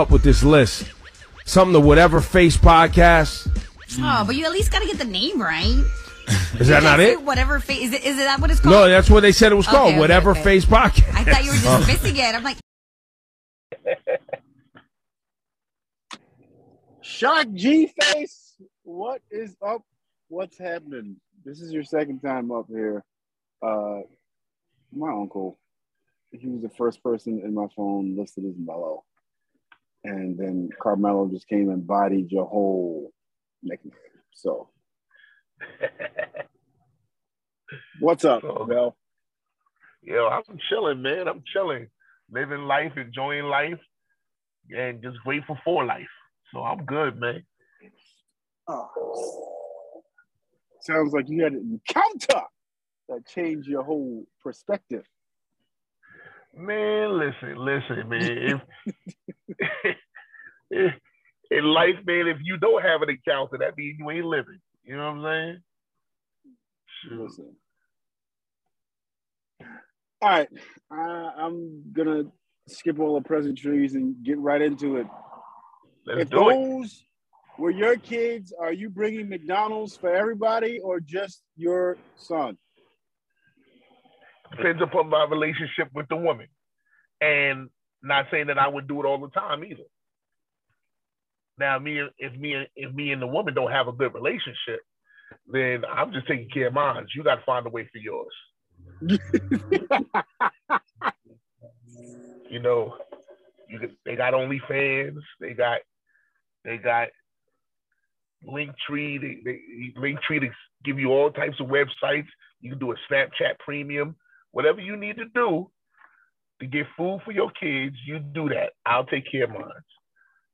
up with this list. Something to whatever face podcast. Oh, but you at least got to get the name right. Is that not it? Whatever face is it? Is it that what it's called? No, that's what they said it was Okay, called. okay, whatever okay. face podcast. I thought you were just missing it. I'm like, Shock G face, what is up? What's happening? This is your second time up here. Uh, my uncle, he was the first person in my phone listed as Mello, and then Carmelo just came and bodied your whole nickname. So, what's up, Oh. Mel? Yo, I'm chilling, man. I'm chilling, living life, enjoying life, and just grateful for life. So I'm good, man. Oh. Sounds like you had an encounter that changed your whole perspective. Man, listen, listen, man. If, if in life, man, if you don't have an encounter, that means you ain't living. You know what I'm saying? Listen. All right, I, I'm gonna skip all the pleasantries and get right into it. Let's if do it. those were your kids, are you bringing McDonald's for everybody or just your son? Depends upon my relationship with the woman, and not saying that I would do it all the time either. Now, me if me if me and the woman don't have a good relationship, then I'm just taking care of mine. You got to find a way for yours. You know, you they got OnlyFans. They got they got Linktree. They, they Linktree to give you all types of websites. You can do a Snapchat Premium, whatever you need to do to get food for your kids. You do that. I'll take care of mine.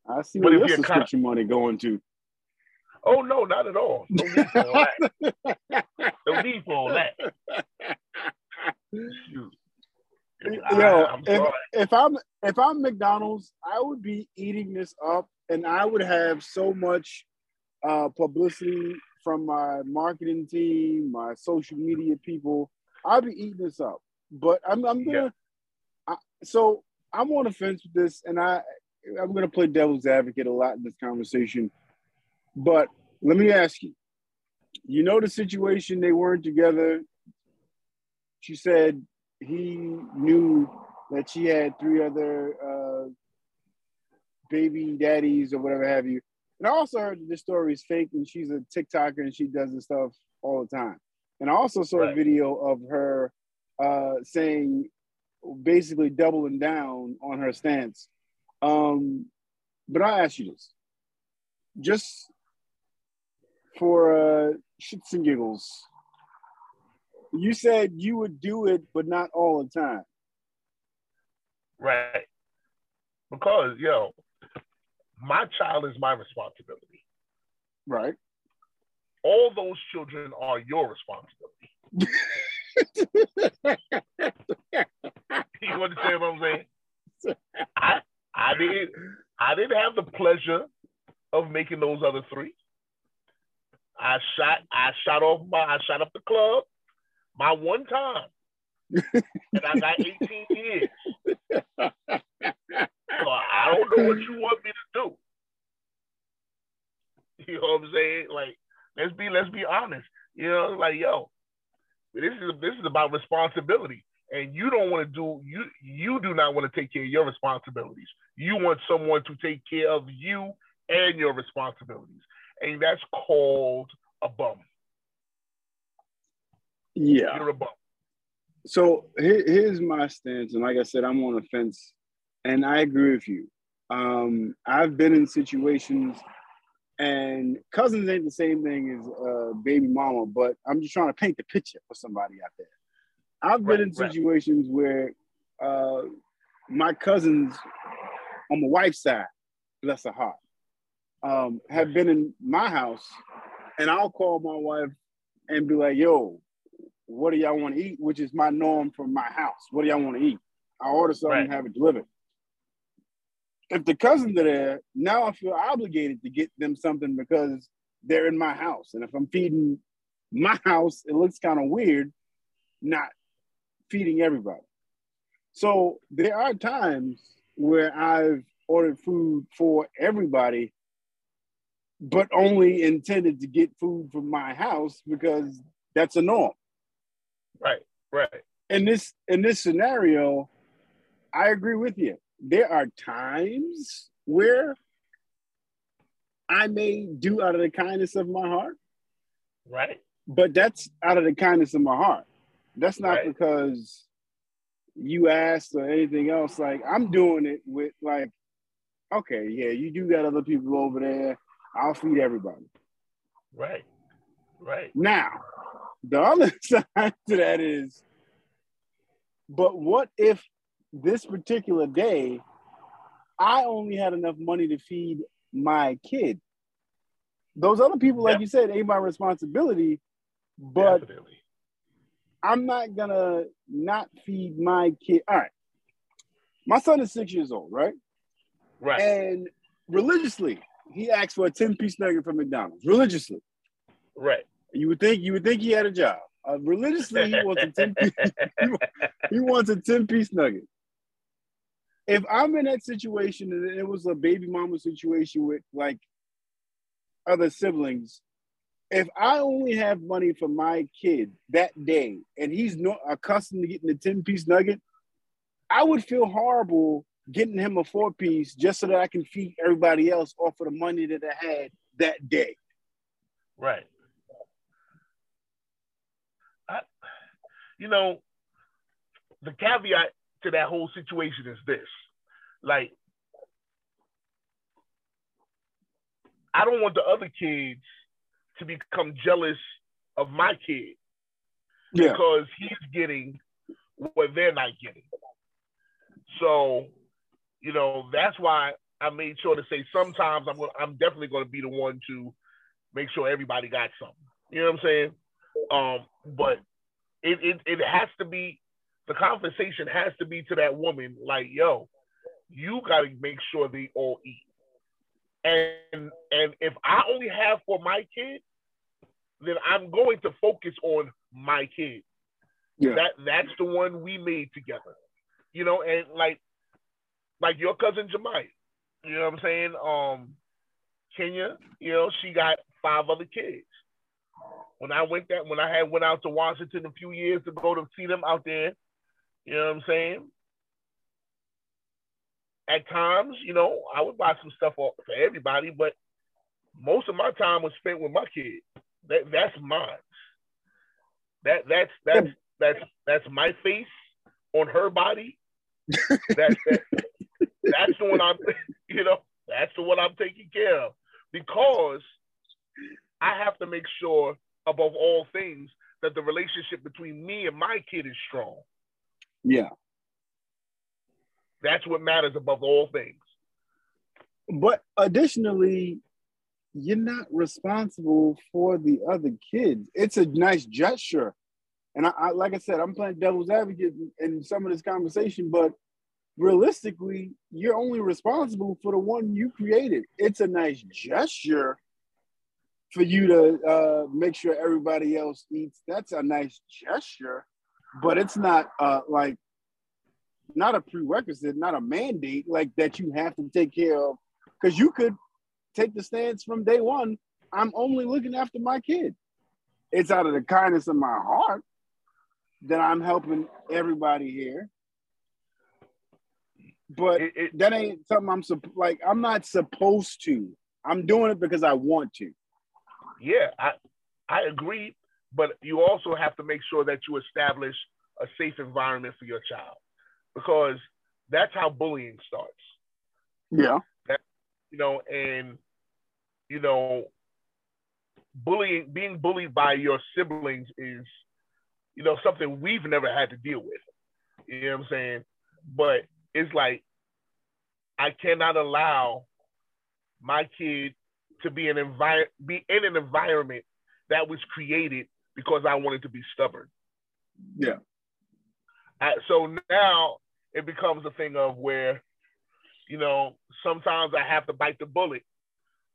I see But if your subscription money going to. Oh no, not at all. No need for all that. No need for all that. Shoot. Yo, I'm if, if I'm if I'm McDonald's, I would be eating this up, and I would have so much uh, publicity from my marketing team, my social media people. I'd be eating this up, but I'm I'm gonna. I, so I'm on the fence with this, and I I'm gonna play devil's advocate a lot in this conversation. But let me ask you, you know the situation they weren't together. She said he knew that she had three other uh, baby daddies or whatever have you. And I also heard that this story is fake and she's a TikToker and she does this stuff all the time. And I also saw a video of her uh, saying, basically doubling down on her stance. Um, but I'll ask you this just for uh, shits and giggles. You said you would do it, but not all the time. Right. Because, yo, my child is my responsibility. Right. All those children are your responsibility. You understand what I'm saying? I I didn't I didn't have the pleasure of making those other three. I shot I shot off my I shot up the club my one time. and I got 18 years. So I don't know what you want me to do. You know what I'm saying? Like, let's be let's be honest. You know, like yo, this is this is about responsibility, and you don't want to do you you do not want to take care of your responsibilities. You want someone to take care of you and your responsibilities, and that's called a bum. Yeah. You're a bum. So here, here's my stance, and like I said, I'm on the fence, and I agree with you. Um, I've been in situations, and cousins ain't the same thing as uh, baby mama, but I'm just trying to paint the picture for somebody out there. I've been Right, in right. situations where uh, my cousins on my wife's side, bless her heart, um, have been in my house, and I'll call my wife and be like, "Yo, what do y'all want to eat?" Which is my norm from my house. What do y'all want to eat? I order something and have it delivered. If the cousins are there, now I feel obligated to get them something because they're in my house. And if I'm feeding my house, it looks kind of weird not feeding everybody. So there are times where I've ordered food for everybody, but only intended to get food from my house because that's a norm. Right, right. In this in this scenario, I agree with you. There are times where I may do out of the kindness of my heart, Right. but that's out of the kindness of my heart. That's not Right. because you asked or anything else. Like I'm doing it with like, okay, yeah, you do got other people over there. I'll feed everybody. Right. Right. Now, the other side to that is, but what if this particular day I only had enough money to feed my kid? Those other people, like Yep. you said, ain't my responsibility, but Definitely. I'm not gonna not feed my kid. All right. My son is six years old, right? Right. And religiously, he asked for a 10 piece nugget from McDonald's. Religiously. right. You would think you would think he had a job. Uh, religiously, he wants a 10 piece, he wants a 10 piece nugget. If I'm in that situation and it was a baby mama situation with like other siblings, if I only have money for my kid that day and he's not accustomed to getting a 10 piece nugget, I would feel horrible getting him a four piece just so that I can feed everybody else off of the money that I had that day. Right. I, you know, the caveat to that whole situation is this: like, I don't want the other kids to become jealous of my kid Yeah. because he's getting what they're not getting. So, you know, that's why I made sure to say sometimes I'm gonna, I'm definitely going to be the one to make sure everybody got something. You know what I'm saying? Um, but it, it it has to be the conversation has to be to that woman like, yo, you got to make sure they all eat. And and if I only have for my kid, then I'm going to focus on my kid. Yeah. That that's the one we made together. You know, and like like your cousin Jemai, you know what I'm saying? Um Kenya, you know, she got five other kids. When I went that when I had went out to Washington a few years ago to see them out there, you know what I'm saying? At times, you know, I would buy some stuff for everybody, but most of my time was spent with my kid. That that's mine. That that's that's that's that's my face on her body. That's that, that's the one I'm you know, that's the one I'm taking care of. Because I have to make sure above all things that the relationship between me and my kid is strong. Yeah. That's what matters above all things. But additionally, you're not responsible for the other kids. It's a nice gesture. And I, I like I said, I'm playing devil's advocate in, in some of this conversation, but realistically, you're only responsible for the one you created. It's a nice gesture for you to uh, make sure everybody else eats. That's a nice gesture, but it's not uh, like not a prerequisite, not a mandate like that you have to take care of. Because you could take the stance from day one. I'm only looking after my kid. It's out of the kindness of my heart that I'm helping everybody here. But It, it, that ain't something I'm like. I'm not supposed to. I'm doing it because I want to. yeah, I I agree, but you also have to make sure that you establish a safe environment for your child because that's how bullying starts. Yeah. That, You know, and you know, bullying being bullied by your siblings is you know something we've never had to deal with. You know what I'm saying? But it's like I cannot allow my kid to be an envir- be in an environment that was created because I wanted to be stubborn. Yeah. Uh, so now it becomes a thing of where, you know, sometimes I have to bite the bullet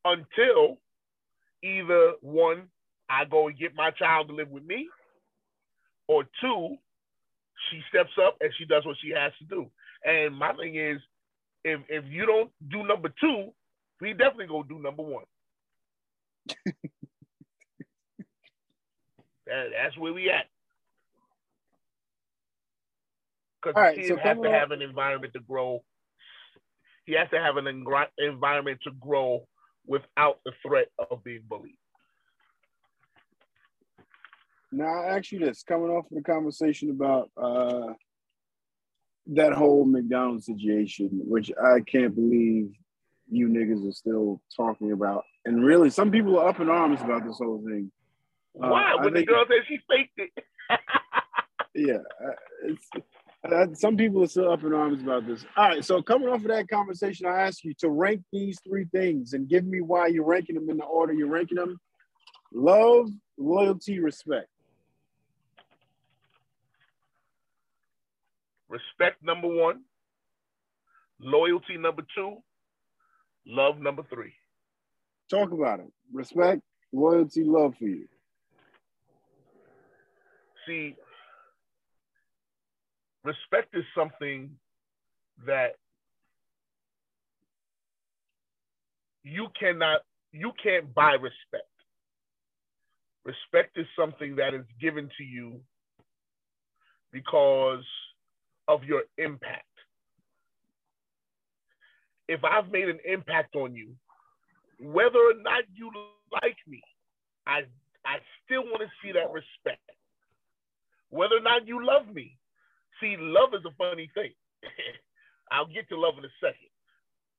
until either one, I go and get my child to live with me, or two, she steps up and she does what she has to do. And my thing is, if if you don't do number two, we definitely go do number one. that, that's where we at. Because right, the kid so has to up- have an environment to grow. He has to have an engri- environment to grow without the threat of being bullied. Now, I ask you this: coming off of the conversation about uh, that whole McDonald's situation, which I can't believe you niggas are still talking about, and really, some people are up in arms about this whole thing. Uh, Why? When the girl said she faked it. Yeah, uh, it's uh, some people are still up in arms about this. All right, so coming off of that conversation, I ask you to rank these three things and give me why you're ranking them in the order you're ranking them: love, loyalty, respect. Respect number one, loyalty number two, love number three. Talk about it. Respect, loyalty, love for you. See, respect is something that you cannot you can't buy respect. Respect is something that is given to you because of your impact. If I've made an impact on you, whether or not you like me, I I still want to see that respect. Whether or not you love me. See, love is a funny thing. I'll get to love in a second.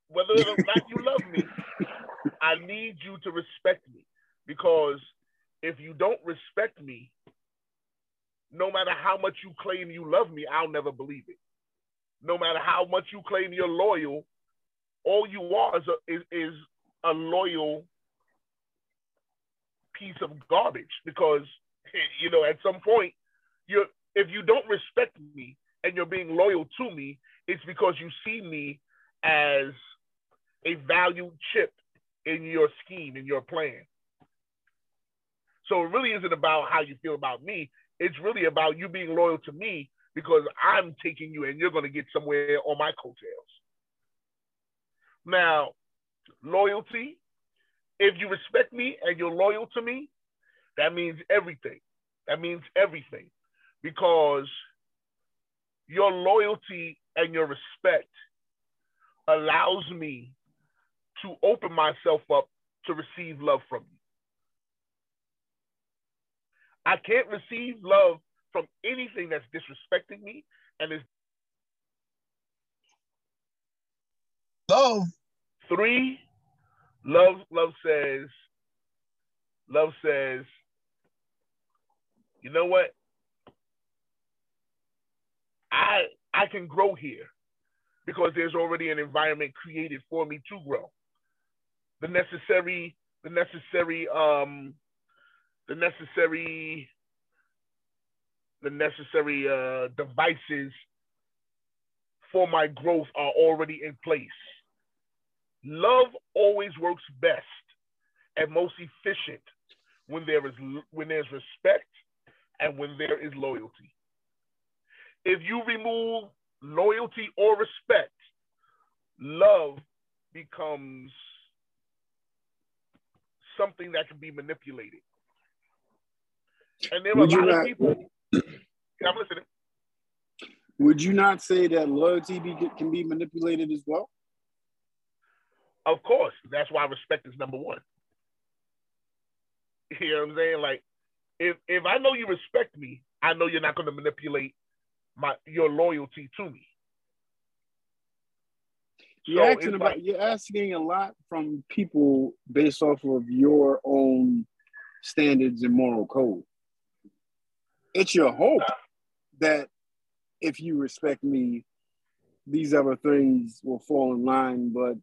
Whether or not you love me, I need you to respect me because if you don't respect me, no matter how much you claim you love me, I'll never believe it. No matter how much you claim you're loyal, all you are is a, is, is a loyal piece of garbage because you know at some point you're if you don't respect me and you're being loyal to me, it's because you see me as a valued chip in your scheme, in your plan. So it really isn't about how you feel about me. It's really about you being loyal to me because I'm taking you and you're going to get somewhere on my coattails. Now, loyalty, if you respect me and you're loyal to me, that means everything. That means everything because your loyalty and your respect allows me to open myself up to receive love from you. I can't receive love from anything that's disrespecting me and is Love. three love love says love says you know what i i can grow here because there's already an environment created for me to grow the necessary the necessary um the necessary the necessary uh devices for my growth are already in place love always works best and most efficient when there is when there's respect and when there is loyalty. If you remove loyalty or respect, love becomes something that can be manipulated. And there are Would a you lot of not- people. I'm listening. Would you not say that loyalty be, can be manipulated as well? Of course, that's why respect is number one. You know what I'm saying? Like, if if I know you respect me, I know you're not going to manipulate my your loyalty to me. You're So asking about like- you're asking a lot from people based off of your own standards and moral code. It's your hope that if you respect me, these other things will fall in line, but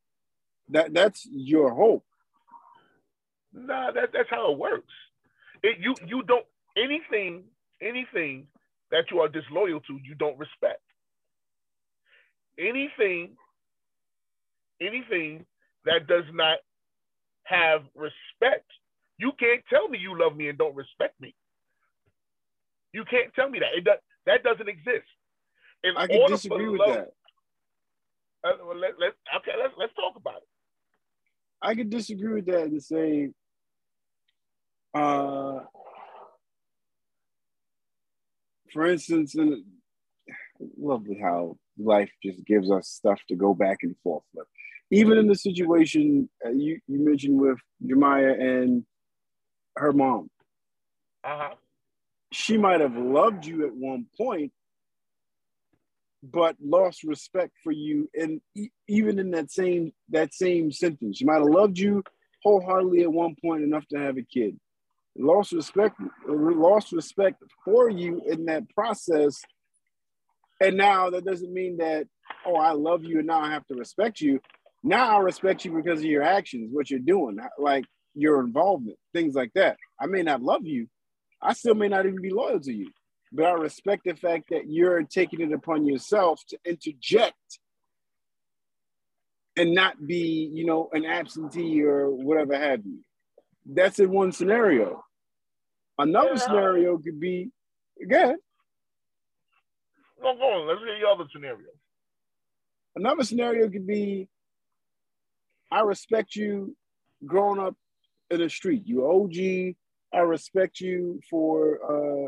that that's your hope. Nah, that that's how it works. It, you you don't anything anything that you are disloyal to, you don't respect. Anything anything that does not have respect, you can't tell me you love me and don't respect me. You can't tell me that. It does, that doesn't exist. In I can disagree with love- that. Uh, well, let, let, okay, let's let's talk about it. I can disagree with that and say, uh, for instance, in lovely how life just gives us stuff to go back and forth with. Even in the situation uh, you, you mentioned with Jemiah and her mom, Uh-huh. she might have loved you at one point, but lost respect for you. And e- even in that same that same sentence, she might have loved you wholeheartedly at one point enough to have a kid, lost respect, lost respect for you in that process. And now that doesn't mean that oh I love you and now I have to respect you. Now I respect you because of your actions, what you're doing, like your involvement, things like that. I may not love you, I still may not even be loyal to you, but I respect the fact that you're taking it upon yourself to interject and not be, you know, an absentee or whatever have you. That's in one scenario. Another Yeah. scenario could be, again, No, go on. Let's hear your other scenario. another scenario could be, I respect you growing up in the street. You OG. I respect you for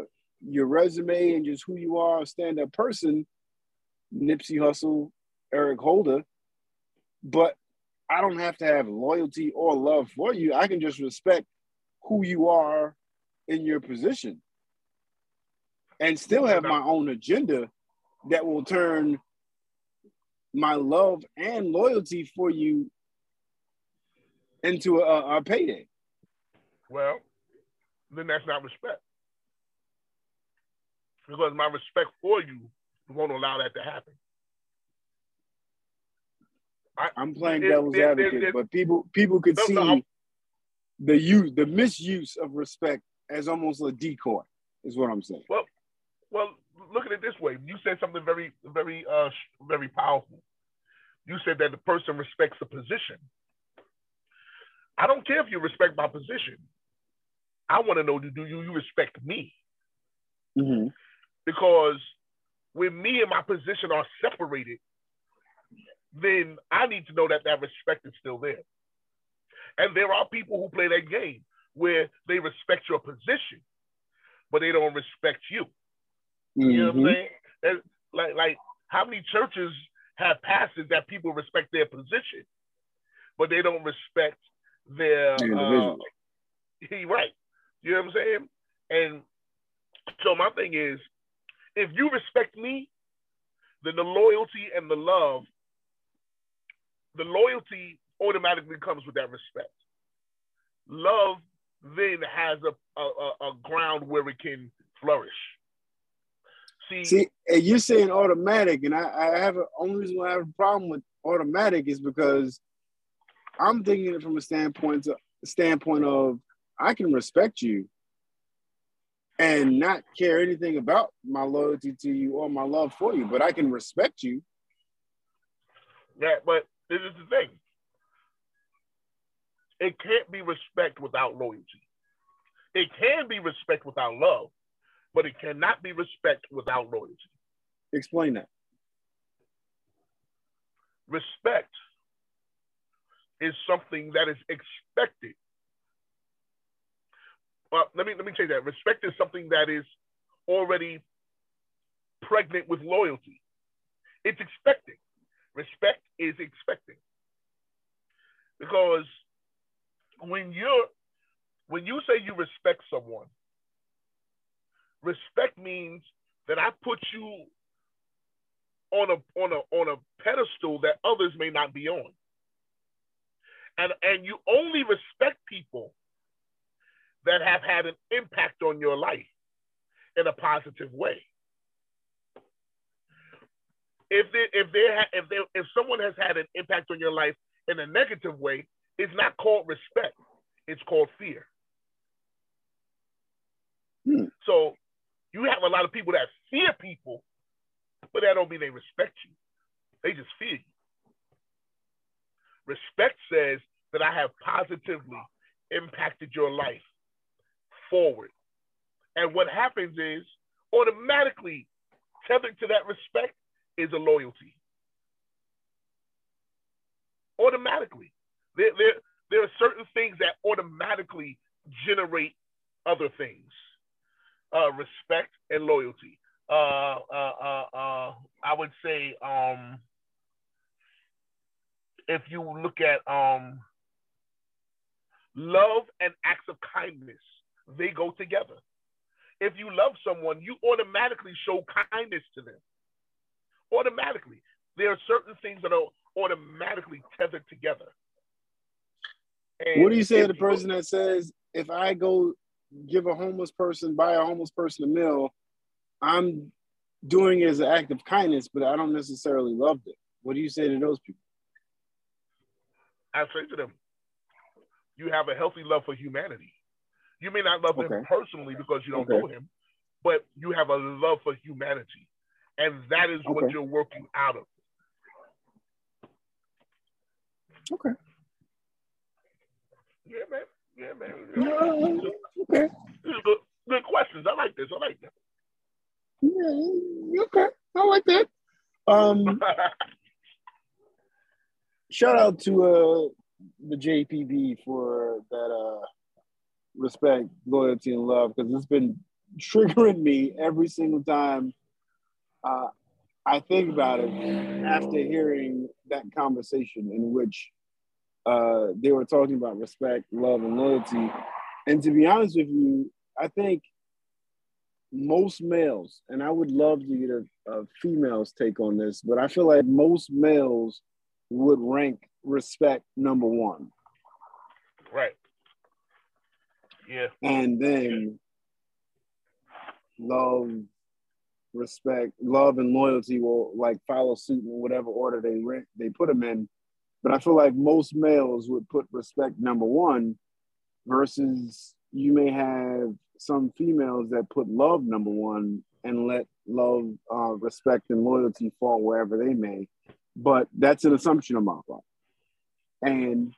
uh, your resume and just who you are, a stand-up person. Nipsey Hussle, Eric Holder. But I don't have to have loyalty or love for you. I can just respect who you are in your position and still have my own agenda that will turn my love and loyalty for you into a, a payday. Well, then that's not respect. Because my respect for you won't allow that to happen. I, I'm playing devil's it- advocate, it- but people people could No, see no, the use the misuse of respect as almost a decoy. Is what I'm saying. well, well, look at it this way. You said something very, very, uh, very powerful. You said that the person respects the position. I don't care if you respect my position. I want to know do you you respect me? Mm-hmm. because when me and my position are separated, then I need to know that that respect is still there. And there are people who play that game where they respect your position, but they don't respect you. You know what I'm saying? And like, like how many churches have pastors that people respect their position, but they don't respect their The uh, individual. he right. You know what I'm saying? And so my thing is, if you respect me, then the loyalty and the love, the loyalty automatically comes with that respect. Love then has a, a, a- ground where it can flourish. See, See, and you're saying automatic, and I, I have a only reason why I have a problem with automatic is because I'm thinking it from a standpoint to, standpoint of I can respect you and not care anything about my loyalty to you or my love for you, but I can respect you. Yeah, but this is the thing. It can't be respect without loyalty. It can be respect without love, but it cannot be respect without loyalty. Explain that. Respect is something that is expected. Well, let me let me change that. Respect is something that is already pregnant with loyalty. It's expecting. Respect is expecting. Because when you're when you say you respect someone, respect means that I put you on a on a on a pedestal that others may not be on. And and you only respect people that have had an impact on your life in a positive way. If they, if they ha- if they, if someone has had an impact on your life in a negative way, it's not called respect. It's called fear. Hmm. So you have a lot of people that fear people, but that don't mean they respect you. They just fear you. Respect says that I have positively impacted your life forward. And what happens is automatically tethered to that respect is a loyalty. automatically. There, there, there are certain things that automatically generate other things. Uh, respect and loyalty. Uh, uh, uh, uh, I would say um, if you look at um, love and acts of kindness, they go together. If you love someone, you automatically show kindness to them. Automatically. There are certain things that are automatically tethered together. And what do you say to the person that says, if I go give a homeless person, buy a homeless person a meal, I'm doing it as an act of kindness, but I don't necessarily love them? What do you say to those people? I say to them, you have a healthy love for humanity. You may not love okay. him personally because you don't okay. know him, but you have a love for humanity. And that is okay. what you're working out of. Okay. Yeah, man. Yeah, man. Yeah. okay. Good, good questions. I like this. I like that. Yeah, okay. I like that. Um, shout out to uh, the JPB for that uh, respect, loyalty, and love because it's been triggering me every single time uh, I think about it after hearing that conversation in which uh, they were talking about respect, love, and loyalty. And to be honest with you, I think most males, and I would love to get a, a female's take on this, but I feel like most males would rank respect number one. Right. Yeah. And then love, respect, love, and loyalty will like follow suit in whatever order they they put them in. But I feel like most males would put respect number one, versus you may have some females that put love number one and let love, uh, respect, and loyalty fall wherever they may. But that's an assumption on my part. And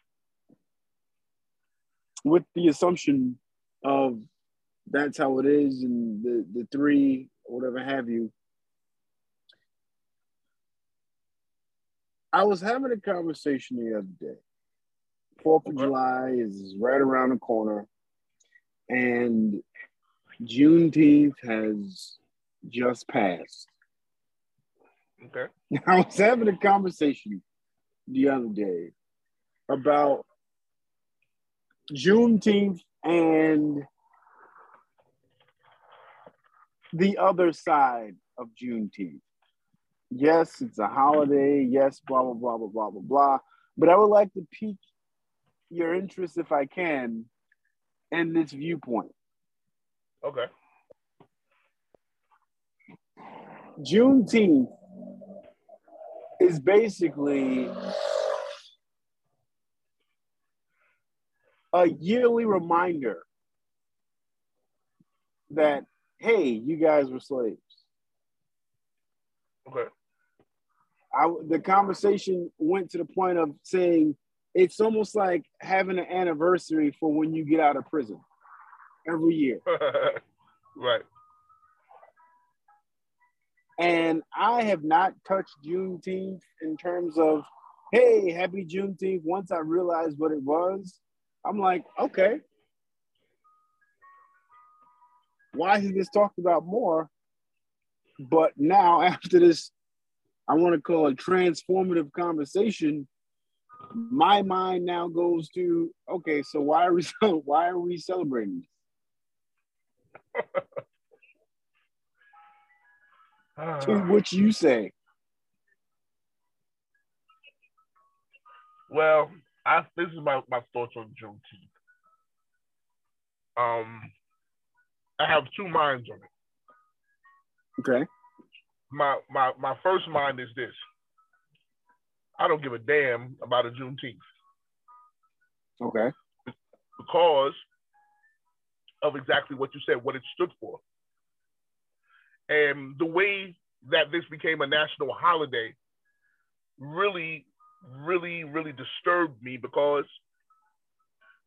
with the assumption of that's how it is and the, the three, whatever have you, I was having a conversation the other day. Fourth of July is right around the corner, and Juneteenth has just passed. Okay. I was having a conversation the other day about Juneteenth and the other side of Juneteenth. Yes, it's a holiday. Yes, blah, blah, blah, blah, blah, blah, blah. But I would like to pique your interest, if I can, in this viewpoint. Okay. Juneteenth is basically a yearly reminder that, hey, you guys were slaves. Okay. I, the conversation went to the point of saying it's almost like having an anniversary for when you get out of prison every year. right. And I have not touched Juneteenth in terms of, hey, happy Juneteenth. Once I realized what it was, I'm like, okay. Why is this talked about more? But now, after this, I want to call it transformative conversation. My mind now goes to, okay, so why are we why are we celebrating? to which you say. Well, I this is my, my thoughts on Juneteenth. Um, I have two minds on it. Okay. My my my first mind is this. I don't give a damn about a Juneteenth. Okay. Because of exactly what you said, what it stood for. And the way that this became a national holiday really, really, really disturbed me because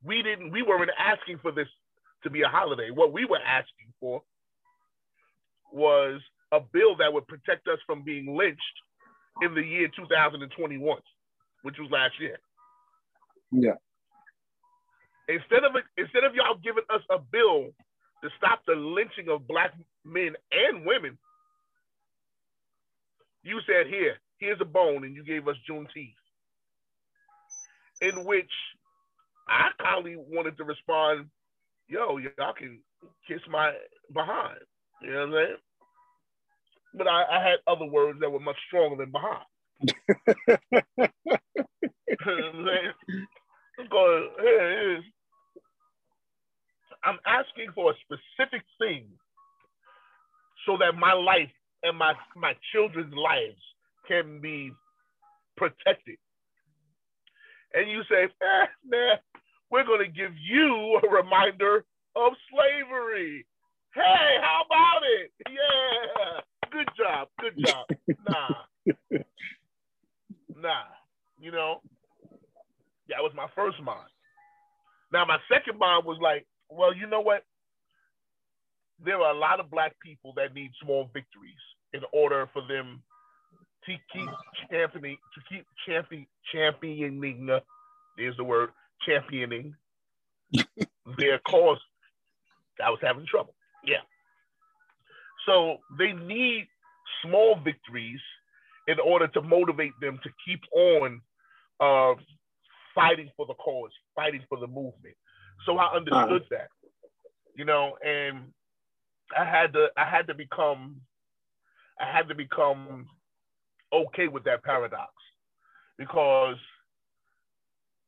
we didn't, we weren't asking for this to be a holiday. What we were asking for was a bill that would protect us from being lynched in the year 2021, which was last year. Yeah. Instead of instead of y'all giving us a bill to stop the lynching of black men and women, you said here, here's a bone, and you gave us Juneteenth. In which I kindly wanted to respond, yo, y'all can kiss my behind. You know what I'm saying? But I, I had other words that were much stronger than behind. you know what I'm saying? Because here it is. I'm asking for a specific thing so that my life and my, my children's lives can be protected. And you say, eh, man, we're going to give you a reminder of slavery. Hey, how about it? Yeah, good job, good job. Nah, nah, you know, that was my first mind. Now, my second mind was like, well, you know what? There are a lot of black people that need small victories in order for them to keep championing, to keep champion, championing, uh, there's the word, championing their cause. I was having trouble. Yeah. So they need small victories in order to motivate them to keep on uh, fighting for the cause, fighting for the movement. So I understood uh-huh. that, you know, and I had to I had to become I had to become okay with that paradox because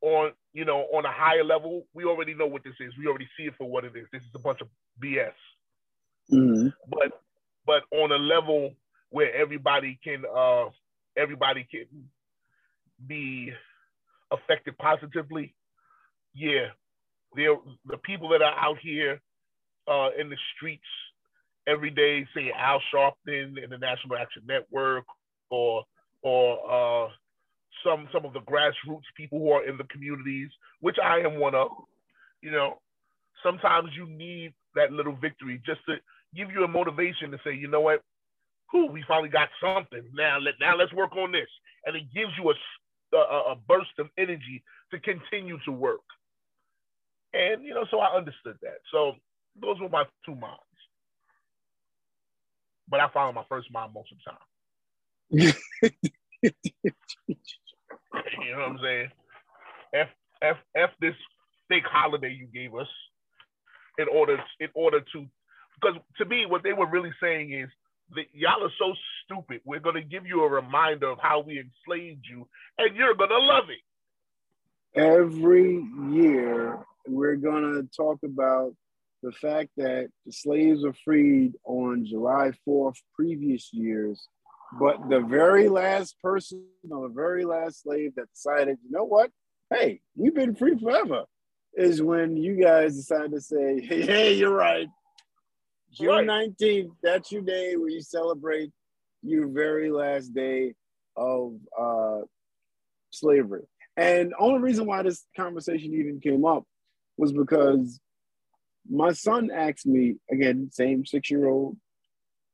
on you know on a higher level we already know what this is. We already see it for what it is. This is a bunch of bs mm-hmm. but but on a level where everybody can uh everybody can be affected positively yeah there the people that are out here uh in the streets every day say al sharpton in the national action network or or uh some some of the grassroots people who are in the communities, which I am one of. You know, sometimes you need that little victory just to give you a motivation to say, you know what, who we finally got something. Now let now let's work on this, and it gives you a, a, a burst of energy to continue to work. And you know, so I understood that. So those were my two minds. But I follow my first mind most of the time. You know what I'm saying? F F F this fake holiday you gave us in order in order to because to me what they were really saying is that y'all are so stupid. We're gonna give you a reminder of how we enslaved you, and you're gonna love it. Every year we're gonna talk about the fact that the slaves were freed on July 4th previous years but the very last person or the very last slave that decided, you know what? Hey, we've been free forever, is when you guys decided to say, hey, hey you're right. June right. 19th, that's your day where you celebrate your very last day of uh, slavery. And only reason why this conversation even came up was because my son asked me, again, same six year old,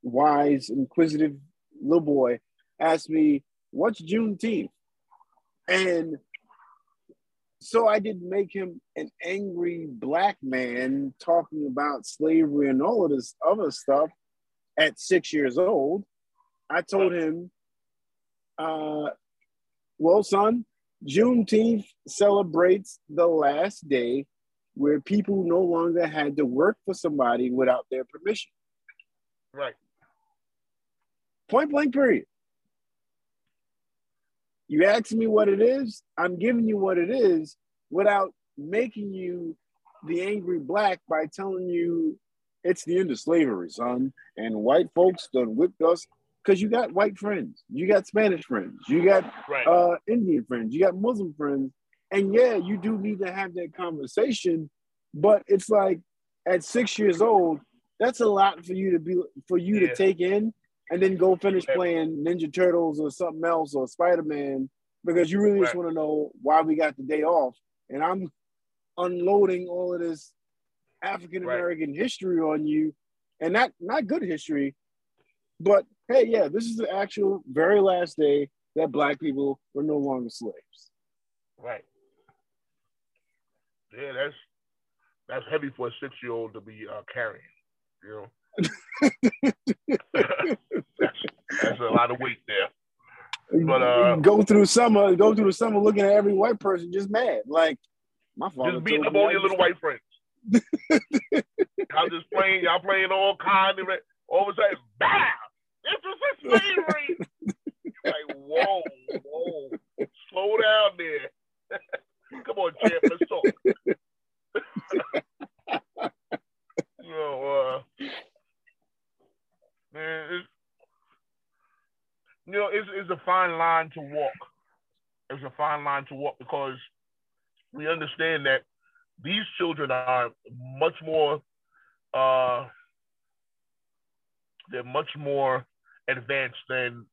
wise, inquisitive little boy asked me, What's Juneteenth? And so I didn't make him an angry black man talking about slavery and all of this other stuff at six years old. I told him, uh, well, son, Juneteenth celebrates the last day where people no longer had to work for somebody without their permission. Right. Point blank, period. You ask me what it is, I'm giving you what it is without making you the angry black by telling you it's the end of slavery, son. And white folks done whipped us because you got white friends, you got Spanish friends, you got right. uh, Indian friends, you got Muslim friends. And yeah, you do need to have that conversation, but it's like at six years old, that's a lot for you to be for you yeah. to take in and then go finish playing Ninja Turtles or something else or Spider Man because you really right. just want to know why we got the day off. And I'm unloading all of this African American right. history on you, and not not good history, but hey, yeah, this is the actual very last day that Black people were no longer slaves. Right. Yeah, that's that's heavy for a six year old to be uh, carrying. You know, that's, that's a lot of weight there. But, uh, go through summer, go through the summer looking at every white person just mad. Like my father Just beating up all your little white friends. I'm just playing, y'all playing all kind of all of a sudden, bam! This is slavery. Like, whoa, whoa, slow down there. Come on, champ, let's talk. you know, uh, man, it's, you it's a fine line to walk. It's a fine line to walk because we understand that these children are much more uh, they're much more advanced than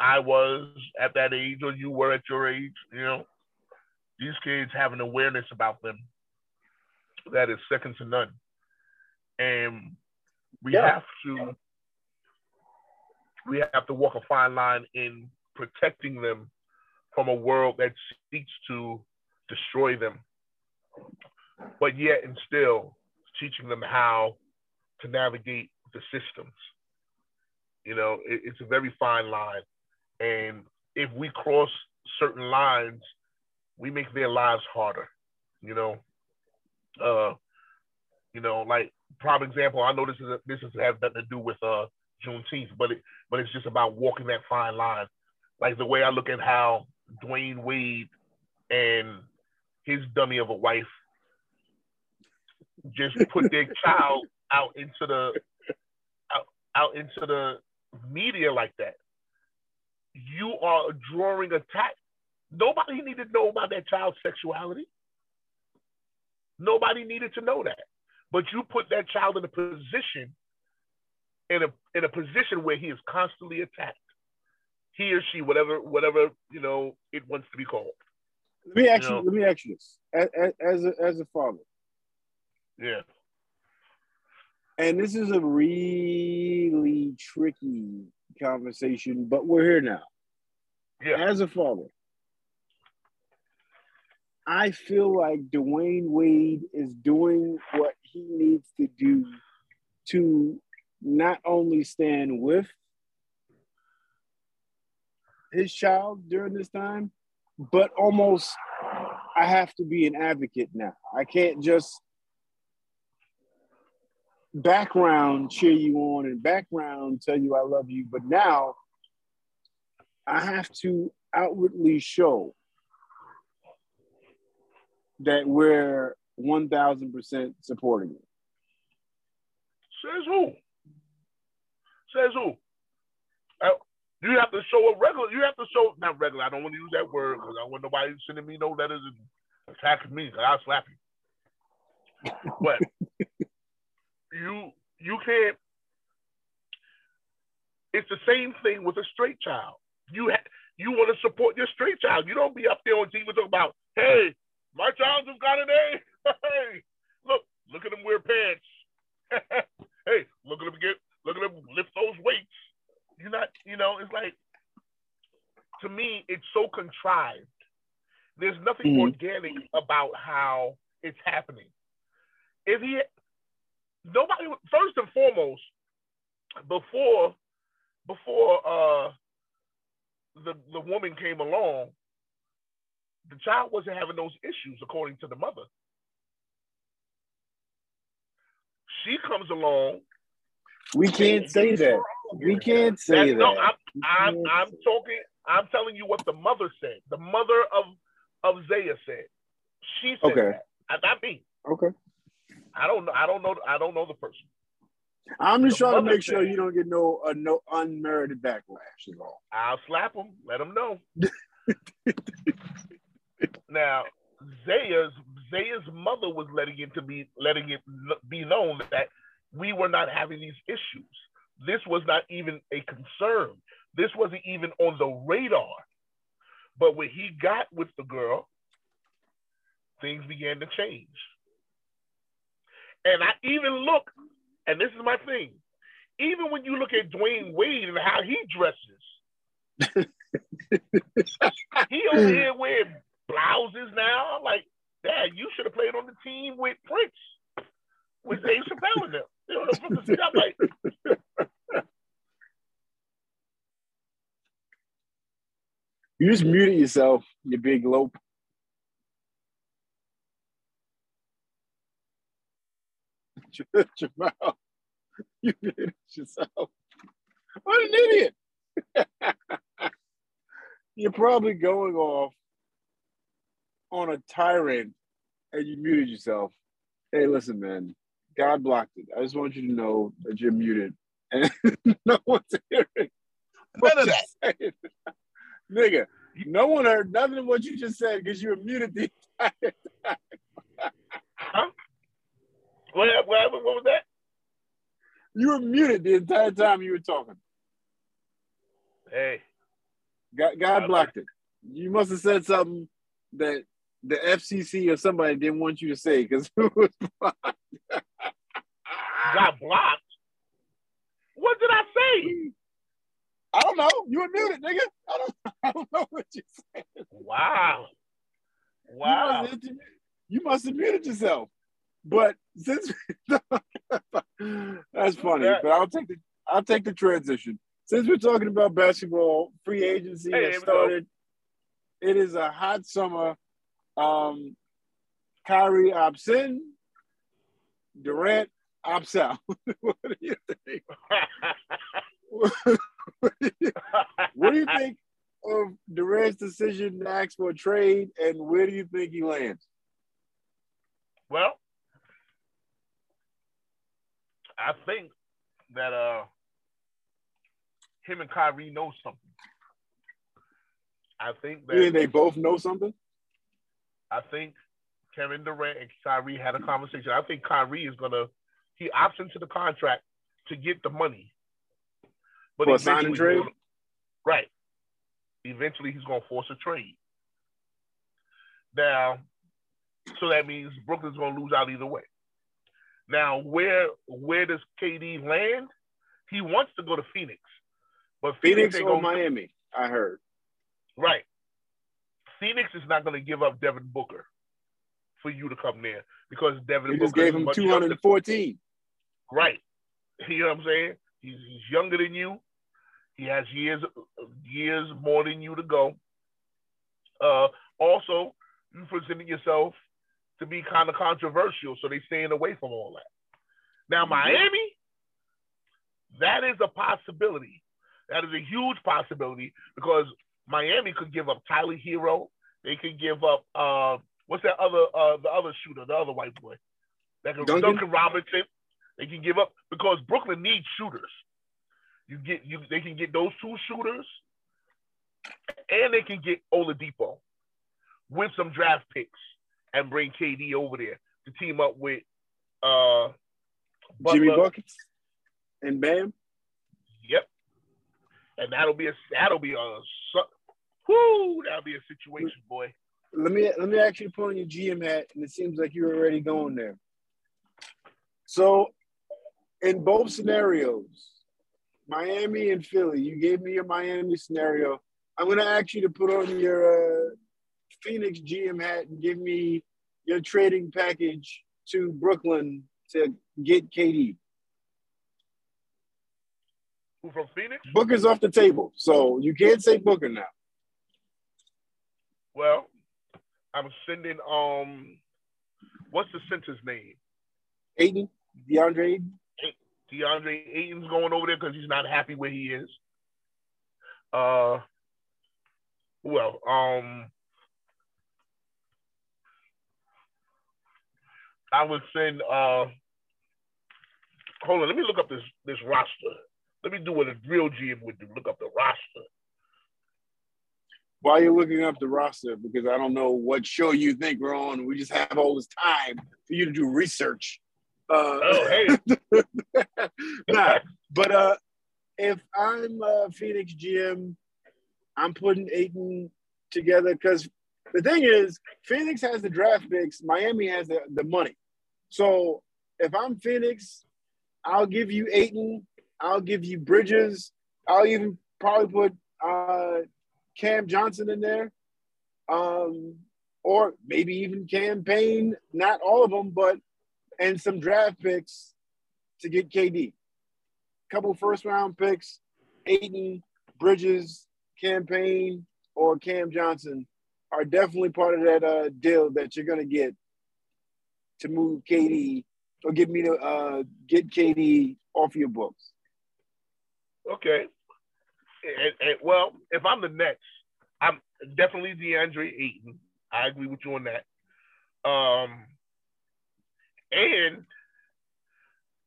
I was at that age or you were at your age, you know. These kids have an awareness about them that is second to none. And we Yeah. have to we have to walk a fine line in protecting them from a world that seeks to destroy them but yet and still teaching them how to navigate the systems. You know, it, it's a very fine line. And if we cross certain lines, we make their lives harder, you know. Uh, you know, like prime example, I know this is a, this is has nothing to do with uh Juneteenth, but it but it's just about walking that fine line. Like the way I look at how Dwyane Wade and his dummy of a wife just put their child out into the out, out into the media like that. You are drawing a attack. Nobody needed to know about that child's sexuality. Nobody needed to know that. But you put that child in a position in a in a position where he is constantly attacked. He or she, whatever whatever you know it wants to be called. Let me ask You you. know. Let me ask you this: as, as a as a father, Yeah. and this is a really tricky conversation, but we're here now. Yeah. As a father, I feel like Dwyane Wade is doing what he needs to do to not only stand with his child during this time, but almost I have to be an advocate now. I can't just background cheer you on and background tell you I love you, but now I have to outwardly show that we're 1000% supporting you. Says who? Says who? Uh, you have to show a regular. You have to show not regular. I don't want to use that word because I don't want nobody sending me no letters and attacking me. 'cause I'll slap you. But you you can't. It's the same thing with a straight child. You ha- you want to support your straight child. You don't be up there on TV talking about, hey, my child just got an A. Hey, look, look at him wear pants. hey, look at him get, look at him lift those weights. You're not, you know, it's like, to me, it's so contrived. There's nothing Mhm. organic about how it's happening. If he, nobody, first and foremost, before, before uh, the the woman came along, the child wasn't having those issues, according to the mother. She comes along. We can't say that. We can't say That's, no, that. I'm, I'm, I'm talking. I'm telling you what the mother said. The mother of of Zaya said. She said Okay. that. Not me. Okay. I don't know. I don't know. I don't know the person. I'm just The trying to make sure said- you don't get no uh, no unmerited backlash at all. I'll slap him. Let him know. now, Zaya's Zaya's mother was letting it to be letting it be known that we were not having these issues. This was not even a concern. This wasn't even on the radar. But when he got with the girl, things began to change. And I even look, and this is my thing, even when you look at Dwyane Wade and how he dresses, he over here wearing blouses now. I'm like, Dad, you should have played on the team with Prince, with Dave Chappelle in them. You know, I'm like, You just muted yourself, you big lope. Jamal, you muted yourself. What an idiot. You're probably going off on a tyrant and you muted yourself. Hey, listen, man. God blocked it. I just want you to know that you're muted. And no one's hearing. None of that. Nigga, no one heard nothing of what you just said because you were muted the entire time. huh? What, what, what was that? You were muted the entire time you were talking. Hey, God, God blocked it. You must have said something that the FCC or somebody didn't want you to say because it was blocked. got blocked. What did I say? I don't know. You were muted, nigga. I don't, I don't know what you said. Wow. Wow. you must have muted yourself. But since that's funny, but I'll take the I'll take the transition. Since we're talking about basketball, free agency Hey, has started. It is a hot summer. Um, Kyrie opts in, Durant opts out. what do you think? what do you think of Durant's decision to ask for a trade, and where do you think he lands? well, I think that uh him and Kyrie know something. I think that they both know something? I think Kevin Durant and Kyrie had a conversation. I think Kyrie is gonna he opts into the contract to get the money. But For a sign trade? right. Eventually he's gonna force a trade. Now, so that means Brooklyn's gonna lose out either way. Now, where where does KD land? He wants to go to Phoenix, but Phoenix ain't or Miami? I heard. Right. Phoenix is not going to give up Devin Booker for you to come there because Devin They Booker just gave him much two younger- hundred and fourteen. Right. You know what I'm saying? He's, he's younger than you. He has years years more than you to go. Uh, also, you presented yourself to be kind of controversial, so they staying away from all that. Now, Mhm. Miami, that is a possibility. That is a huge possibility because Miami could give up Tyler Herro. They could give up uh, what's that other uh, the other shooter, the other white boy, that can, Duncan? Duncan Robinson. They can give up because Brooklyn needs shooters. You get you they can get those two shooters, and they can get Oladipo with some draft picks and bring KD over there to team up with uh Jimmy buckets and Bam. Yep. And that'll be a that'll be a whoo, that'll be a situation, boy. Let me let me actually put on your GM hat, and it seems like you're already going there. So, in both scenarios, Miami and Philly, you gave me your Miami scenario. I'm going to ask you to put on your uh, Phoenix GM hat and give me your trading package to Brooklyn to get KD. Who from Phoenix? Booker's off the table, so you can't say Booker now. Well, I'm sending um what's the center's name? Ayton, DeAndre Ayton. DeAndre Ayton's going over there because he's not happy where he is. Uh well, um I would send uh hold on, let me look up this this roster. Let me do what a real GM would do. Look up the roster. While you're looking up the roster, because I don't know what show you think we're on. We just have all this time for you to do research. Uh, Oh, hey. nah, but uh, if I'm uh, Phoenix GM, I'm putting Ayton together because the thing is, Phoenix has the draft picks, Miami has the, the money. So if I'm Phoenix, I'll give you Ayton, I'll give you Bridges, I'll even probably put uh, Cam Johnson in there. Um, or maybe even Cam Payne, not all of them, but and some draft picks to get KD. Couple first round picks, Ayton, Bridges, Cam Payne, or Cam Johnson are definitely part of that uh, deal that you're gonna get to move KD or get me to uh, get KD off your books. Okay. And, and, well, if I'm the next, I'm definitely DeAndre Ayton. I agree with you on that. Um, and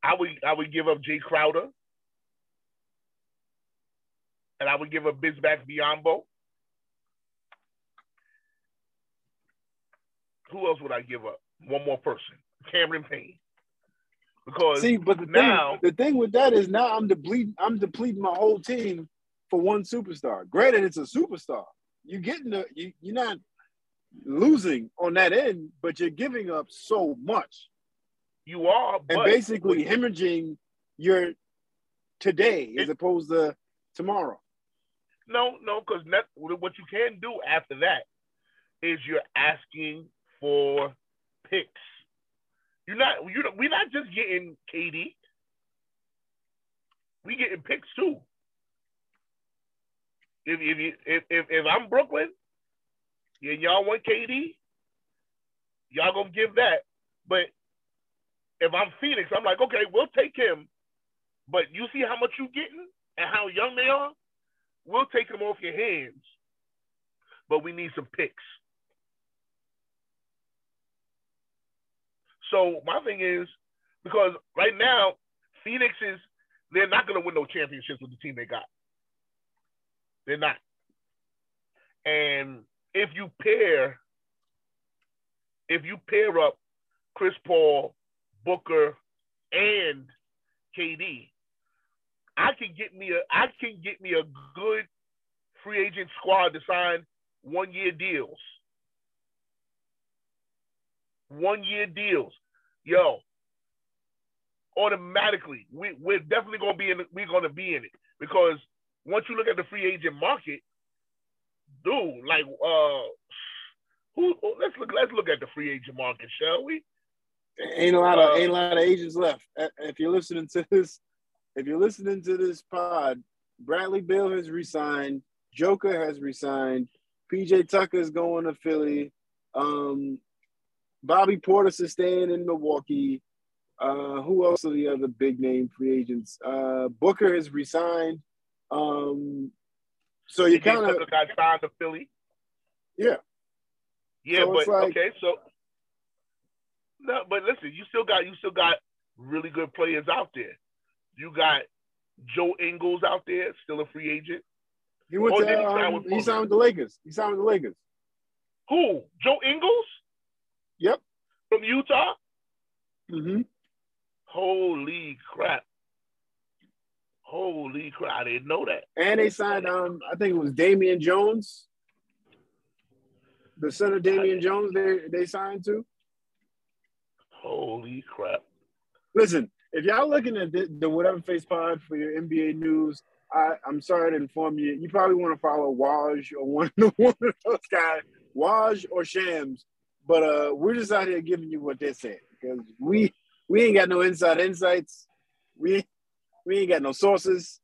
I would I would give up Jae Crowder, and I would give up Bismack Biyombo. Who else would I give up? One more person, Cameron Payne. Because see, but the now thing, the thing with that is now I'm depleting I'm depleting my whole team for one superstar. Granted, it's a superstar. You're getting the you, you're not losing on that end, but you're giving up so much. You are, and basically hemorrhaging your today it, as opposed to tomorrow. No, no, because what you can do after that is you're asking for picks. You're not you we're not just getting KD. We getting picks too. If if you if if, if I'm Brooklyn and y'all want KD, y'all gonna give that. But if I'm Phoenix, I'm like, okay, we'll take him. But you see how much you're getting and how young they are? We'll take them off your hands. But we need some picks. So my thing is, because right now, Phoenix is they're not gonna win no championships with the team they got. They're not. And if you pair, if you pair up Chris Paul, Booker, and KD, I can get me a I can get me a good free agent squad to sign one year deals one year deals. Yo, automatically, we, we're definitely gonna be in we're gonna be in it. Because once you look at the free agent market, dude, like uh who let's look let's look at the free agent market, shall we? Ain't a lot of uh, ain't a lot of agents left. If you're listening to this, if you're listening to this pod, Bradley Beal has resigned, Joker has resigned, PJ Tucker is going to Philly. Um, Bobby Portis is staying in Milwaukee. Uh, who else are the other big name free agents? Uh, Booker has resigned. Um, so you kind of got signed to Philly. Yeah. Yeah, so but like, okay, so no, but listen, you still got you still got really good players out there. You got Joe Ingles out there, still a free agent. He went to, he, um, he signed with the Lakers. He signed with the Lakers. Who? Joe Ingles? Yep. From Utah? Mm-hmm. Holy crap. Holy crap. I didn't know that. And they signed um I think it was Damian Jones. The son of Damian Jones they they signed to. Holy crap. Listen, if y'all looking at the, the whatever face pod for your NBA news, I, I'm sorry to inform you. You probably want to follow Woj or one, one of those guys, Woj or Shams, but uh, we're just out here giving you what they're saying because we we ain't got no inside insights. We we ain't got no sources,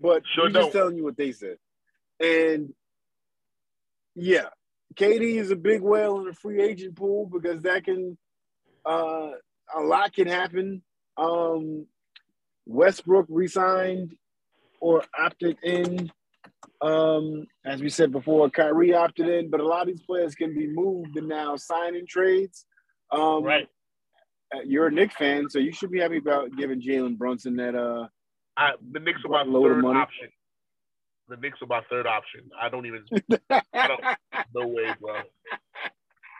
but sure we're just telling you what they said. And yeah, KD is a big whale in the free agent pool because that can uh, a lot can happen. Um, Westbrook resigned or opted in um, as we said before, Kyrie opted in, but a lot of these players can be moved and now signing trades. Um, right. Uh, you're a Knicks fan, so you should be happy about giving Jalen Brunson that. Uh, I, the Knicks are my third option. The Knicks are my third option. I don't even. I don't, no way, bro.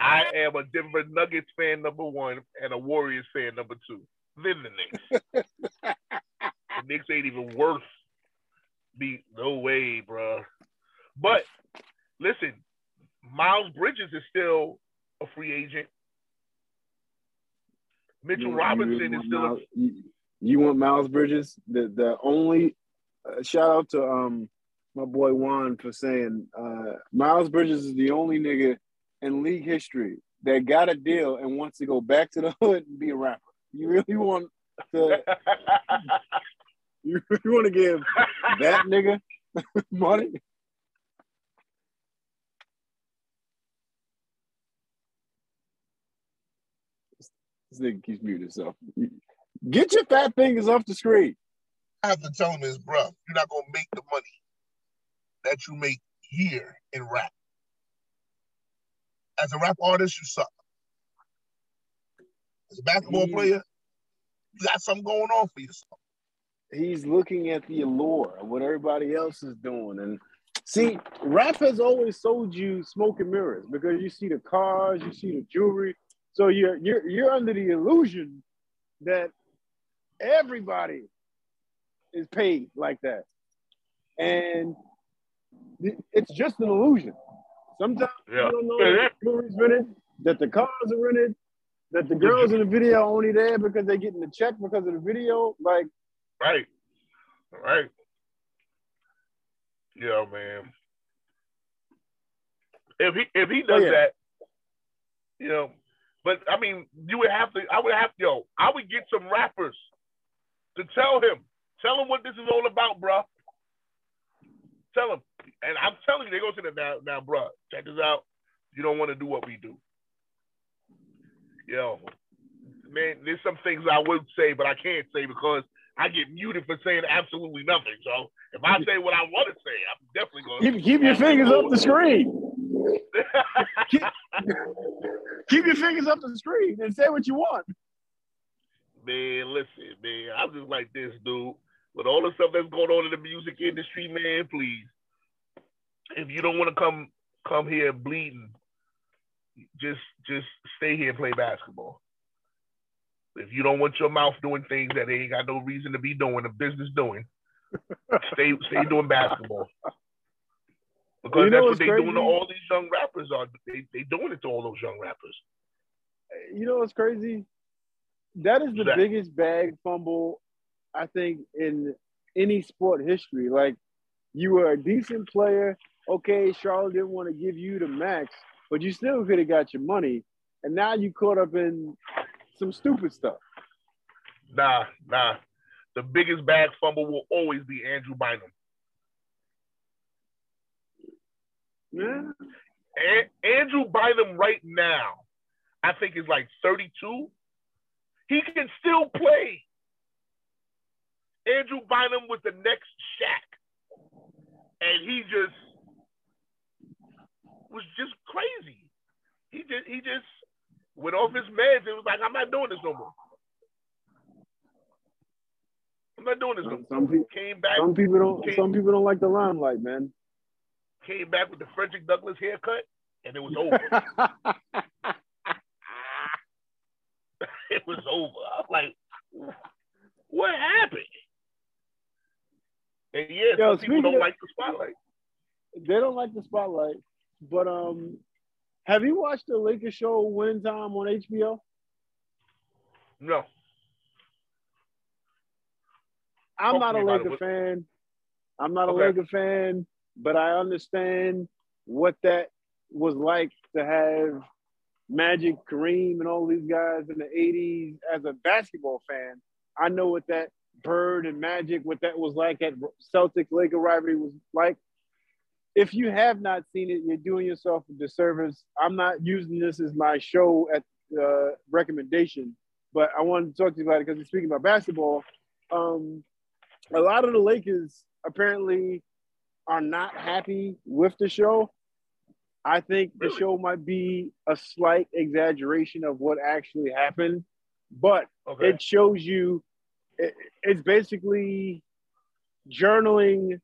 I am a Denver Nuggets fan number one and a Warriors fan number two. Then the Knicks. the Knicks ain't even worth be no way, bro. But listen, Miles Bridges is still a free agent. Mitchell you, Robinson is still. Miles, a... you, you, want Miles Bridges? The the only uh, shout out to um my boy Juan for saying uh, Miles Bridges is the only nigga in league history that got a deal and wants to go back to the hood and be a rapper? You really want to? You really want to give that nigga money? This nigga keeps muting himself. Get your fat fingers off the screen. I have to tell him is, bro, you're not gonna make the money that you make here in rap. As a rap artist, you suck. As a basketball player, you got something going on for yourself. he's looking at the allure of what everybody else is doing. And see, rap has always sold you smoke and mirrors because you see the cars, you see the jewelry. So you're you're you're under the illusion that everybody is paid like that. And it's just an illusion. Sometimes Yeah. you don't know Yeah, that the jewelry's rented, that the cars are rented, that the girls in the video are only there because they're getting the check because of the video. Like Right. Right. Yeah, man. If he if he oh, does yeah. that, you know, but I mean, you would have to. I would have to. Yo, I would get some rappers to tell him, tell him what this is all about, bruh. Tell him, and I'm telling you, they go to the now, now, bruh. Check this out. You don't want to do what we do. Yo, man, there's some things I would say, but I can't say because I get muted for saying absolutely nothing. So if I say what I want to say, I'm definitely going Keep, keep your fingers up the screen. Keep your fingers up the screen and say what you want. Man, listen, man, I'm just like this, dude. With all the stuff that's going on in the music industry, man, please, if you don't want to come come here bleeding, just just stay here and play basketball. If you don't want your mouth doing things that ain't got no reason to be doing, a business doing, stay stay doing basketball. Because You that's what they doing to all these young rappers are. They they doing it to all those young rappers. You know what's crazy? That is the That- biggest bag fumble, I think, in any sport history. Like, you were a decent player. Okay, Charlotte didn't want to give you the max, but you still could have got your money. And now you caught up in some stupid stuff. Nah, nah. The biggest bag fumble will always be Andrew Bynum. Yeah. A- Andrew Bynum right now, I think is like 32. He can still play. Andrew Bynum was the next Shaq. And he just was just crazy. He just he just went off his meds and was like, I'm not doing this no more. I'm not doing this no Some, more. some people, Came back, some people don't. Okay. Some people don't like the limelight, man. came back with the Frederick Douglass haircut, and it was over. it was over. I was like, what happened? And yeah, Yo, some people don't of- like the spotlight. they don't like the spotlight. But um, have you watched the Lakers show Win Time on HBO? No. I'm Talk not a Laker fan. I'm not a Okay. Laker fan, but I understand what that was like to have Magic, Kareem, and all these guys in the 80s. As a basketball fan, I know what that Bird and Magic, what that was like at Celtic Laker rivalry was like. If you have not seen it, you're doing yourself a disservice. I'm not using this as my show at uh, recommendation, but I wanted to talk to you about it because we're speaking about basketball. Um, a lot of the Lakers apparently are not happy with the show. I think the show might be a slight exaggeration of what actually happened, but Okay. it shows you it, it's basically journaling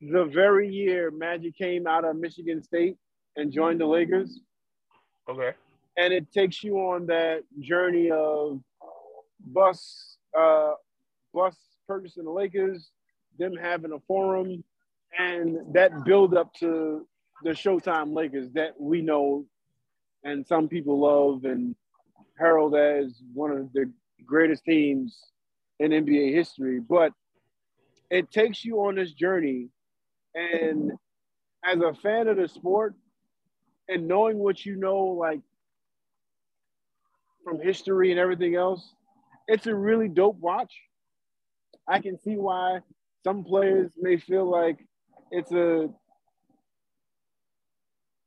the very year Magic came out of Michigan State and joined the Lakers okay. and it takes you on that journey of Buss uh Buss purchasing the Lakers, them having a forum, and that build up to the Showtime Lakers that we know and some people love and herald as one of the greatest teams in NBA history. But it takes you on this journey, and as a fan of the sport, and knowing what you know, like from history and everything else, it's a really dope watch. I can see why some players may feel like it's a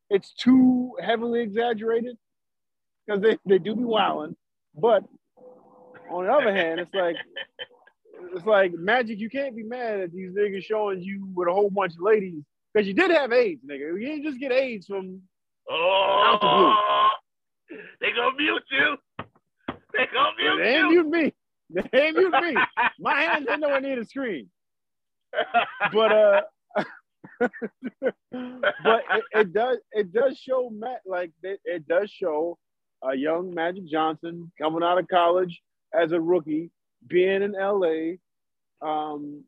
it's too heavily exaggerated because they, they do be wilding. But on the other hand, it's like it's like magic. You can't be mad at these niggas showing you with a whole bunch of ladies because you did have AIDS, nigga. You didn't just get AIDS from Oh, they gonna mute you. They gonna mute they ain't you. mute me. They mute me. My hands ain't nowhere near the screen. But uh, but it, it does it does show Matt like it, it does show a young Magic Johnson coming out of college as a rookie, being in LA, um,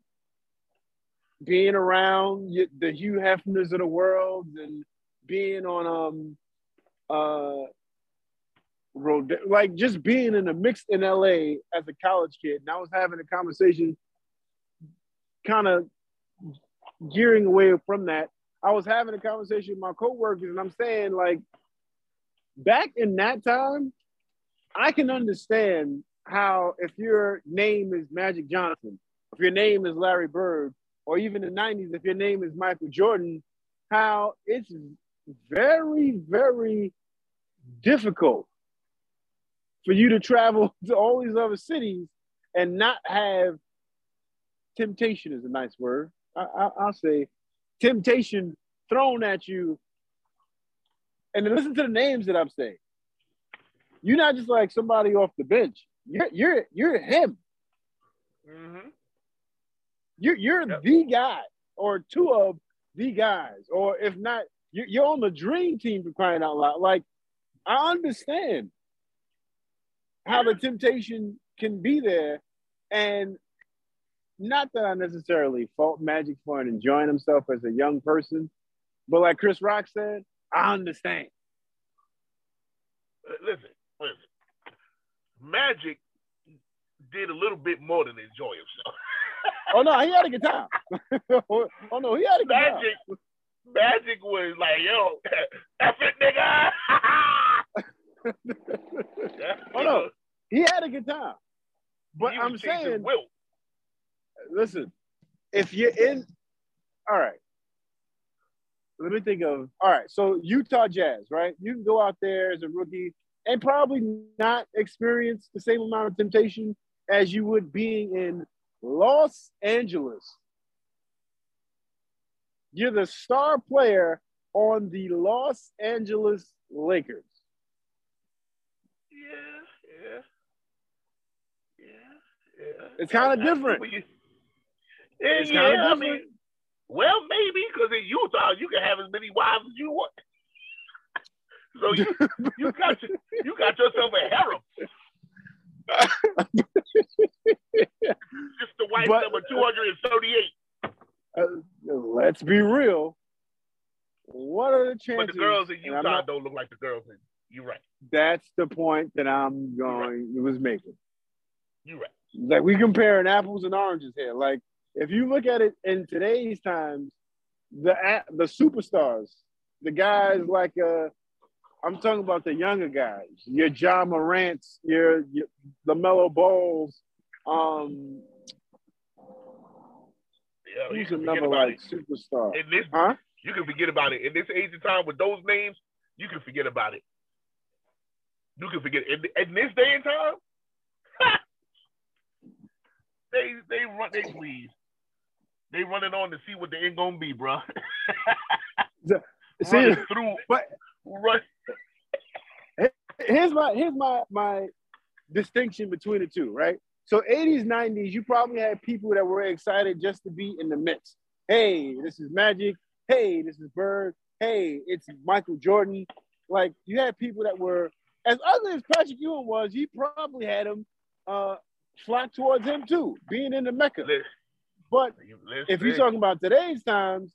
being around the Hugh Hefners of the world, and being on um uh road like just being in a mix in LA as a college kid. And I was having a conversation, kind of gearing away from that. I was having a conversation with my coworkers, and I'm saying like back in that time, I can understand how if your name is Magic Johnson, if your name is Larry Bird, or even the 90s, if your name is Michael Jordan, how it's very, very difficult for you to travel to all these other cities and not have temptation is a nice word. I, I, I'll say temptation thrown at you. And then listen to the names that I'm saying. You're not just like somebody off the bench. You're you're you're him. hmm You're you're Yep. the guy or two of the guys, or if not, you're, you're on the dream team for crying out loud. Like I understand how the temptation can be there, and not that I necessarily fault Magic for enjoying himself as a young person, but like Chris Rock said, I understand. Listen, listen. Magic did a little bit more than enjoy himself. Oh no, he had a good time. oh no, he had a good time. Magic, Magic was like, yo, F it, nigga. Oh, no. He had a good time. But I'm saying, Wilt. Listen, if you're in, all right. Let me think of, all right. So Utah Jazz, right? You can go out there as a rookie and probably not experience the same amount of temptation as you would being in Los Angeles. You're the star player on the Los Angeles Lakers. Yeah, yeah, yeah, yeah. It's I see different. It's yeah. I mean, well, maybe because in Utah you can have as many wives as you want. So you you got your, you got yourself a harem. Just the wife But- number two hundred and thirty-eight. Uh, let's be real. What are the chances? But the girls in Utah not- don't look like the girls in. You're right. that's the point that I'm going It was making. You're right. Like we comparing apples and oranges here. Like if you look at it in today's times, the the superstars, the guys like uh, I'm talking about the younger guys. Your Ja Morant's, your, your the Melo Balls. Um, Yeah, you can forget about like it. superstar? In this, Huh? you can forget about it. In this age of time with those names, you can forget about it. You can forget in, in this day and time. they they run they please. They running on to see what the end gonna be, bro. See, through, but- run, here's my here's my my distinction between the two, right? So 80s, 90s, you probably had people that were excited just to be in the mix. Hey, this is Magic. Hey, this is Bird. Hey, it's Michael Jordan. Like you had people that were as ugly as Patrick Ewing was, you probably had him uh flock towards him too, being in the Mecca. listen, But if you're talking about today's times,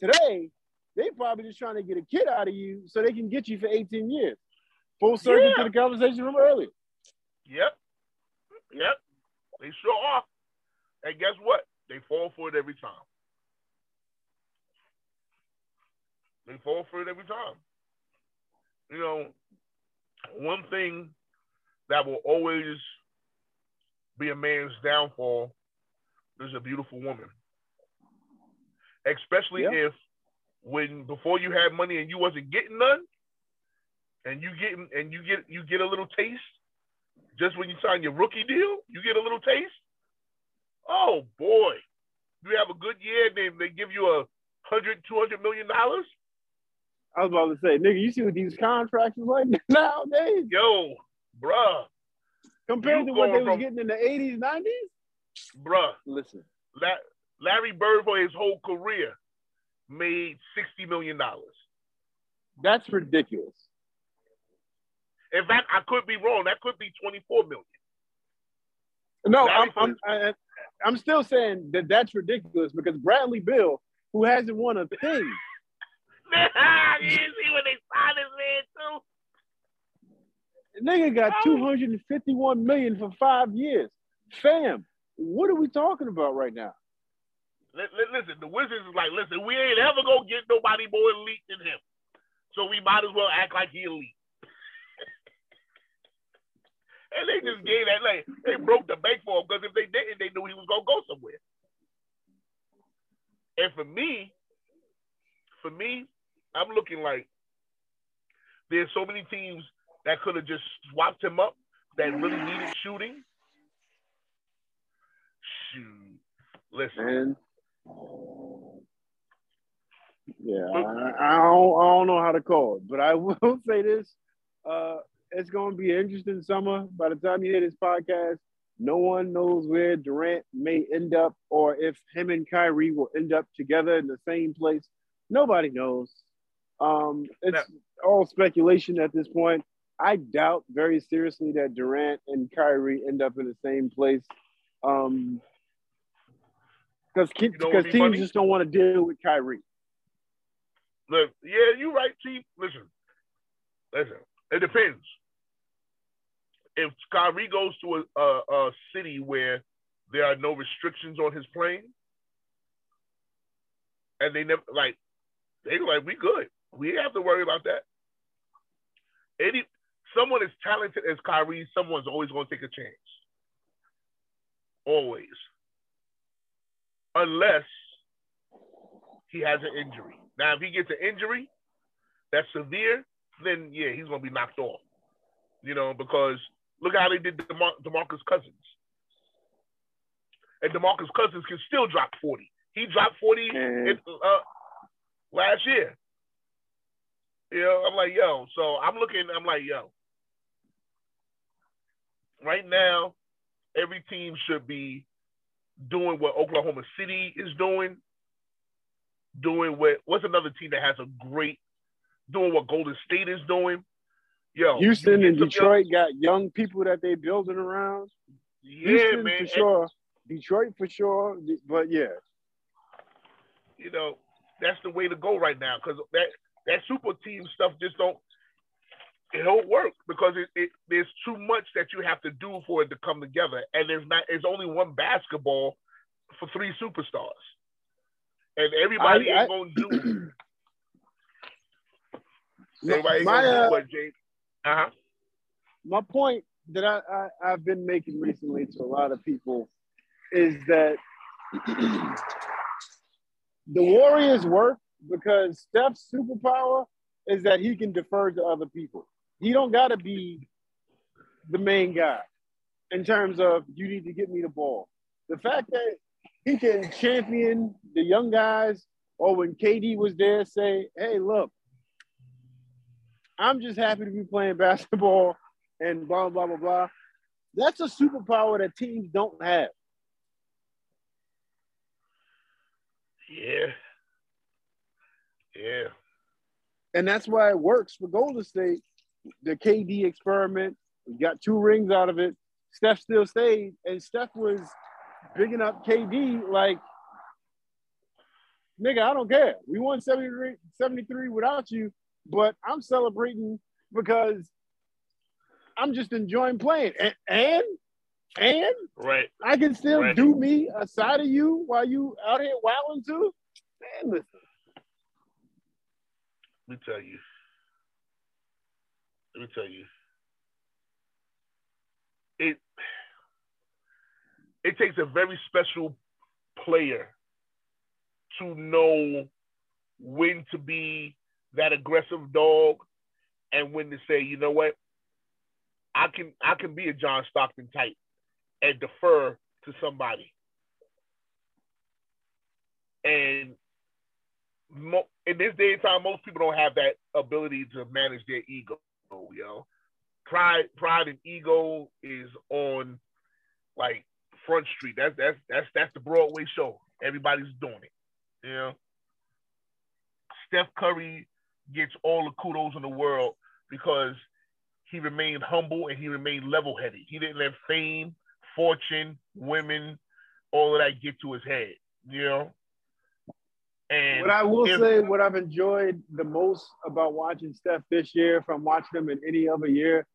today they probably just trying to get a kid out of you so they can get you for 18 years. Full circle Yeah. to the conversation from earlier. Yep. Yep. They sure are. And guess what? They fall for it every time. They fall for it every time. you know, one thing that will always be a man's downfall is a beautiful woman. Especially Yeah. if when before you had money and you wasn't getting none, and you get and you get you get a little taste just when you sign your rookie deal, you get a little taste. Oh boy, you have a good year, they they give you a hundred, two hundred million dollars. I was about to say, nigga, you see what these contracts is like nowadays Yo, bruh, compared You to what they going was getting in the 80s, 90s? Bruh. Listen, La- Larry Bird for his whole career made sixty million dollars. that's ridiculous. In fact, I could be wrong. That could be twenty-four million. No, Larry I'm, I'm, I'm still saying that that's ridiculous because Bradley Beal, who hasn't won a thing, you see when they signed this man too. nigga got 251 million for five years. Fam, what are we talking about right now? Li- li- Listen, the Wizards is like, listen, we ain't ever gonna get nobody more elite than him, so we might as well act like he elite. and they just gave that like they broke the bank for him because if they didn't, they knew he was gonna go somewhere. And for me, for me, I'm looking like there's so many teams that could have just swapped him up that really needed shooting. Shoot, listen. And yeah, I, I don't, I don't know how to call it, but I will say this: uh, it's going to be an interesting summer. By the time you hear this podcast, no one knows where Durant may end up, or if him and Kyrie will end up together in the same place. Nobody knows. Um, it's all speculation at this point. I doubt very seriously that Durant and Kyrie end up in the same place. Um, because know would be teams funny? just don't want to deal with Kyrie. Look, yeah, you're right, Chief. Listen, listen. It depends. If Kyrie goes to a, a, a city where there are no restrictions on his plane, and they never like, they like, we good. We have to worry about that. Any someone as talented as Kyrie, someone's always going to take a chance. Always, unless he has an injury. Now, if he gets an injury that's severe, then yeah, he's gonna be knocked off. You know, because look how they did DeMar- Demarcus Cousins, and Demarcus Cousins can still drop forty. He dropped forty in, uh, last year. You know, I'm like, yo. So I'm looking. I'm like, yo. Right now, every team should be doing what Oklahoma City is doing, doing what what's another team that has a great doing what Golden State is doing. Yo, Houston and Detroit got young people that they building around. young- Houston yeah, man. for sure. Detroit for sure. But yeah, you know, that's the way to go right now because that that super team stuff just don't it don't work because it, it there's too much that you have to do for it to come together, and there's not there's only one basketball for three superstars, and everybody I- ain't gonna do everybody my, gonna uh, do what James. Uh huh. my point that I, I, I've been making recently to a lot of people is that the Warriors work because Steph's superpower is that he can defer to other people. He don't got to be the main guy in terms of you need to get me the ball. The fact that he can champion the young guys, or when KD was there, say, "Hey, look, I'm just happy to be playing basketball," and blah blah blah blah. That's a superpower that teams don't have. Yeah. Yeah. and that's why it works for Golden State. The KD experiment, we got two rings out of it. Steph still stayed, and Steph was bigging up KD like, nigga, I don't care. We won 73, 73 without you, but I'm celebrating because I'm just enjoying playing. And and, and Right. I can still Right. do me aside of you while you out here wilding too. Man, listen. Let me tell you. Let me tell you. It it takes a very special player to know when to be that aggressive dog and when to say, you know what, I can I can be a John Stockton type and defer to somebody. And mo- in this day and time, most people don't have that ability to manage their ego. Yo, pride, pride, and ego is on like Front Street. That's that's that's that's the Broadway show. Everybody's doing it. You know, Steph Curry gets all the kudos in the world because he remained humble and he remained level-headed. He didn't let fame, fortune, women, all of that get to his head. You know. And What I will say, what I've enjoyed the most about watching Steph this year from watching him in any other year,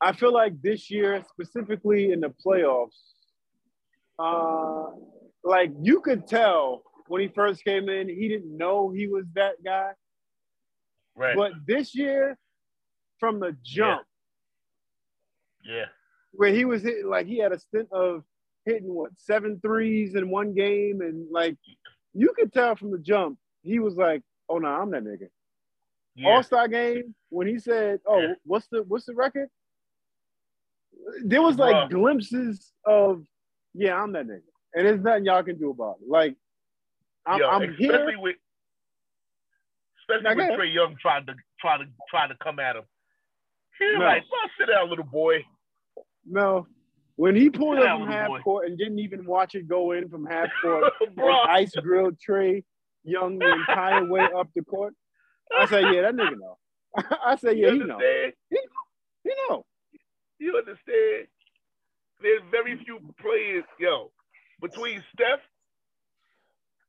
I feel like this year, specifically in the playoffs, uh, like you could tell when he first came in, he didn't know he was that guy. right, But this year, from the jump, yeah, where he was hit, like he had a stint of hitting what seven threes in one game, and like you could tell from the jump, he was like, "Oh no, I'm that nigga." yeah, All Star game when he said, "Oh, Yeah. what's the what's the record?" There was like Bruh. glimpses of, "Yeah, I'm that nigga," and there's nothing y'all can do about it. Like, I'm, Yo, I'm especially here. with especially with. Trae Young trying to try to try to come at him. He's No. like, well, sit down, little boy. No, when he pulled up from half boy. court and didn't even watch it go in from half court, ice grilled Trae Young the entire way up the court. I say, yeah, that nigga know. I say, you yeah, he know. He know. You understand? There's very few players, yo, between Steph,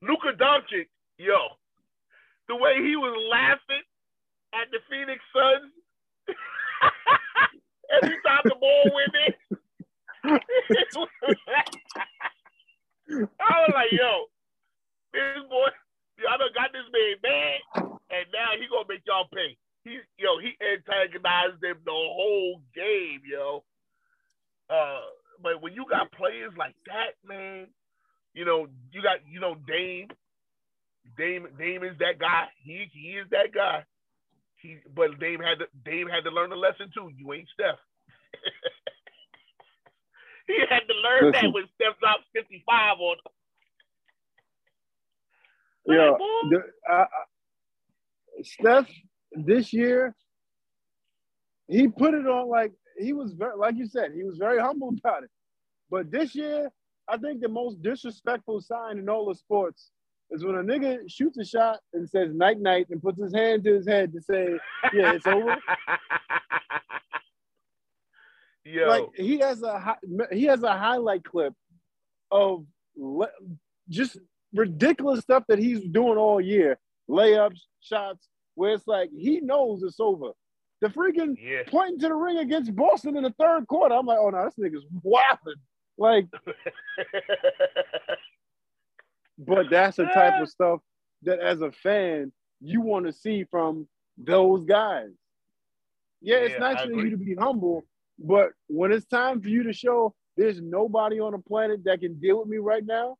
Luka Doncic, yo, the way he was laughing at the Phoenix Suns every time the ball went in. I was like, yo, this boy, y'all done got this man mad, and now he gonna make y'all pay. He, yo, he antagonized them the whole game, yo. Uh, but when you got players like that, man, you know, you got, you know, Dame. Dame, Dame is that guy. He, he is that guy. He, but Dame had to, Dame had to learn a lesson too. You ain't Steph. he had to learn that Listen. when Steph dropped 55 on him. Yeah, the, uh, uh, Steph this year, he put it on like he was very, like you said, he was very humble about it. But this year, I think the most disrespectful sign in all of sports is when a nigga shoots a shot and says night night and puts his hand to his head to say, yeah, it's over. Yo, Like he has a hi- he has a highlight clip of le- just ridiculous stuff that he's doing all year, layups, shots, where it's like he knows it's over. The freaking yeah. pointing to the ring against Boston in the third quarter. I'm like, oh no, this nigga's whopping. Like, but that's the type of ah. stuff that as a fan you want to see from those guys. Yeah, it's Yeah, nice for you to be humble, but when it's time for you to show there's nobody on the planet that can deal with me right now,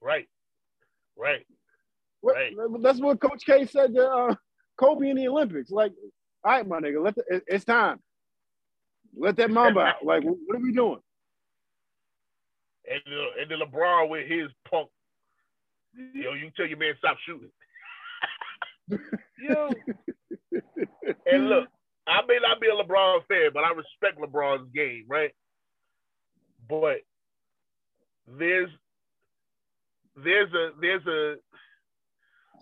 right, right. Right. that's what Coach K said to uh, Kobe in the Olympics. Like, all right, my nigga, let the, it's time. Let that mamba out. Like, what are we doing? And uh, and then LeBron with his punk. Yo, you tell your man stop shooting. Yo. And look, I may not be a LeBron fan, but I respect LeBron's game, right? But there's there's a there's a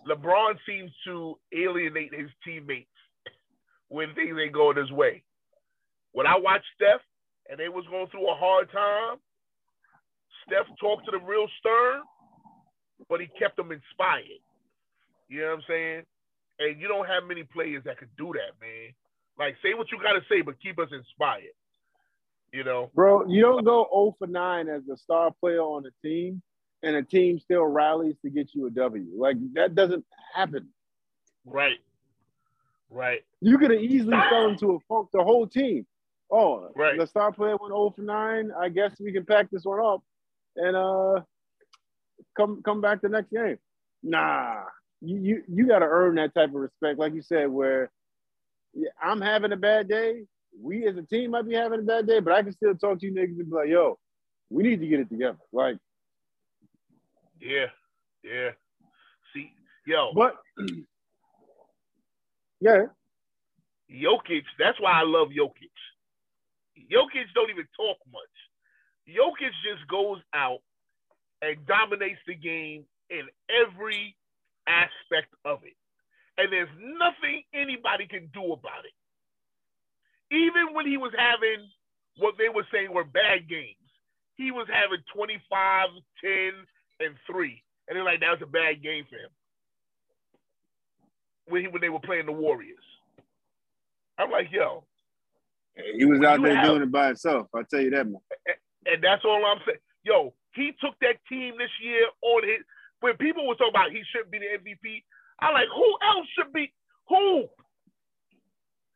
LeBron seems to alienate his teammates when things ain't going his way. When I watched Steph and they was going through a hard time, Steph talked to them real stern, but he kept them inspired. You know what I'm saying? And you don't have many players that could do that, man. Like say what you gotta say, but keep us inspired. You know? Bro, you don't go 0 for 9 as a star player on a team and a team still rallies to get you a W. Like, that doesn't happen. Right. Right. You could have easily fell into a funk the whole team. Oh, Right. the star player went 0 for 9. I guess we can pack this one up and uh come come back the next game. Nah. You you, you gotta earn that type of respect, like you said, where yeah, I'm having a bad day. We as a team might be having a bad day, but I can still talk to you niggas and be like, yo, we need to get it together. Like, Yeah. Yeah. See, yo, but yeah, Jokic, that's why I love Jokic. Jokic don't even talk much. Jokic just goes out and dominates the game in every aspect of it. And there's nothing anybody can do about it. Even when he was having what they were saying were bad games, he was having 25, 10, and 3. And they're like, that was a bad game for him. When, he, when they were playing the Warriors. I'm like, yo, he was out there have- doing it by himself. I tell you that, man. and that's all I'm saying. Yo, he took that team this year on his. When people were talking about he shouldn't be the MVP, I'm like, who else should be? Who?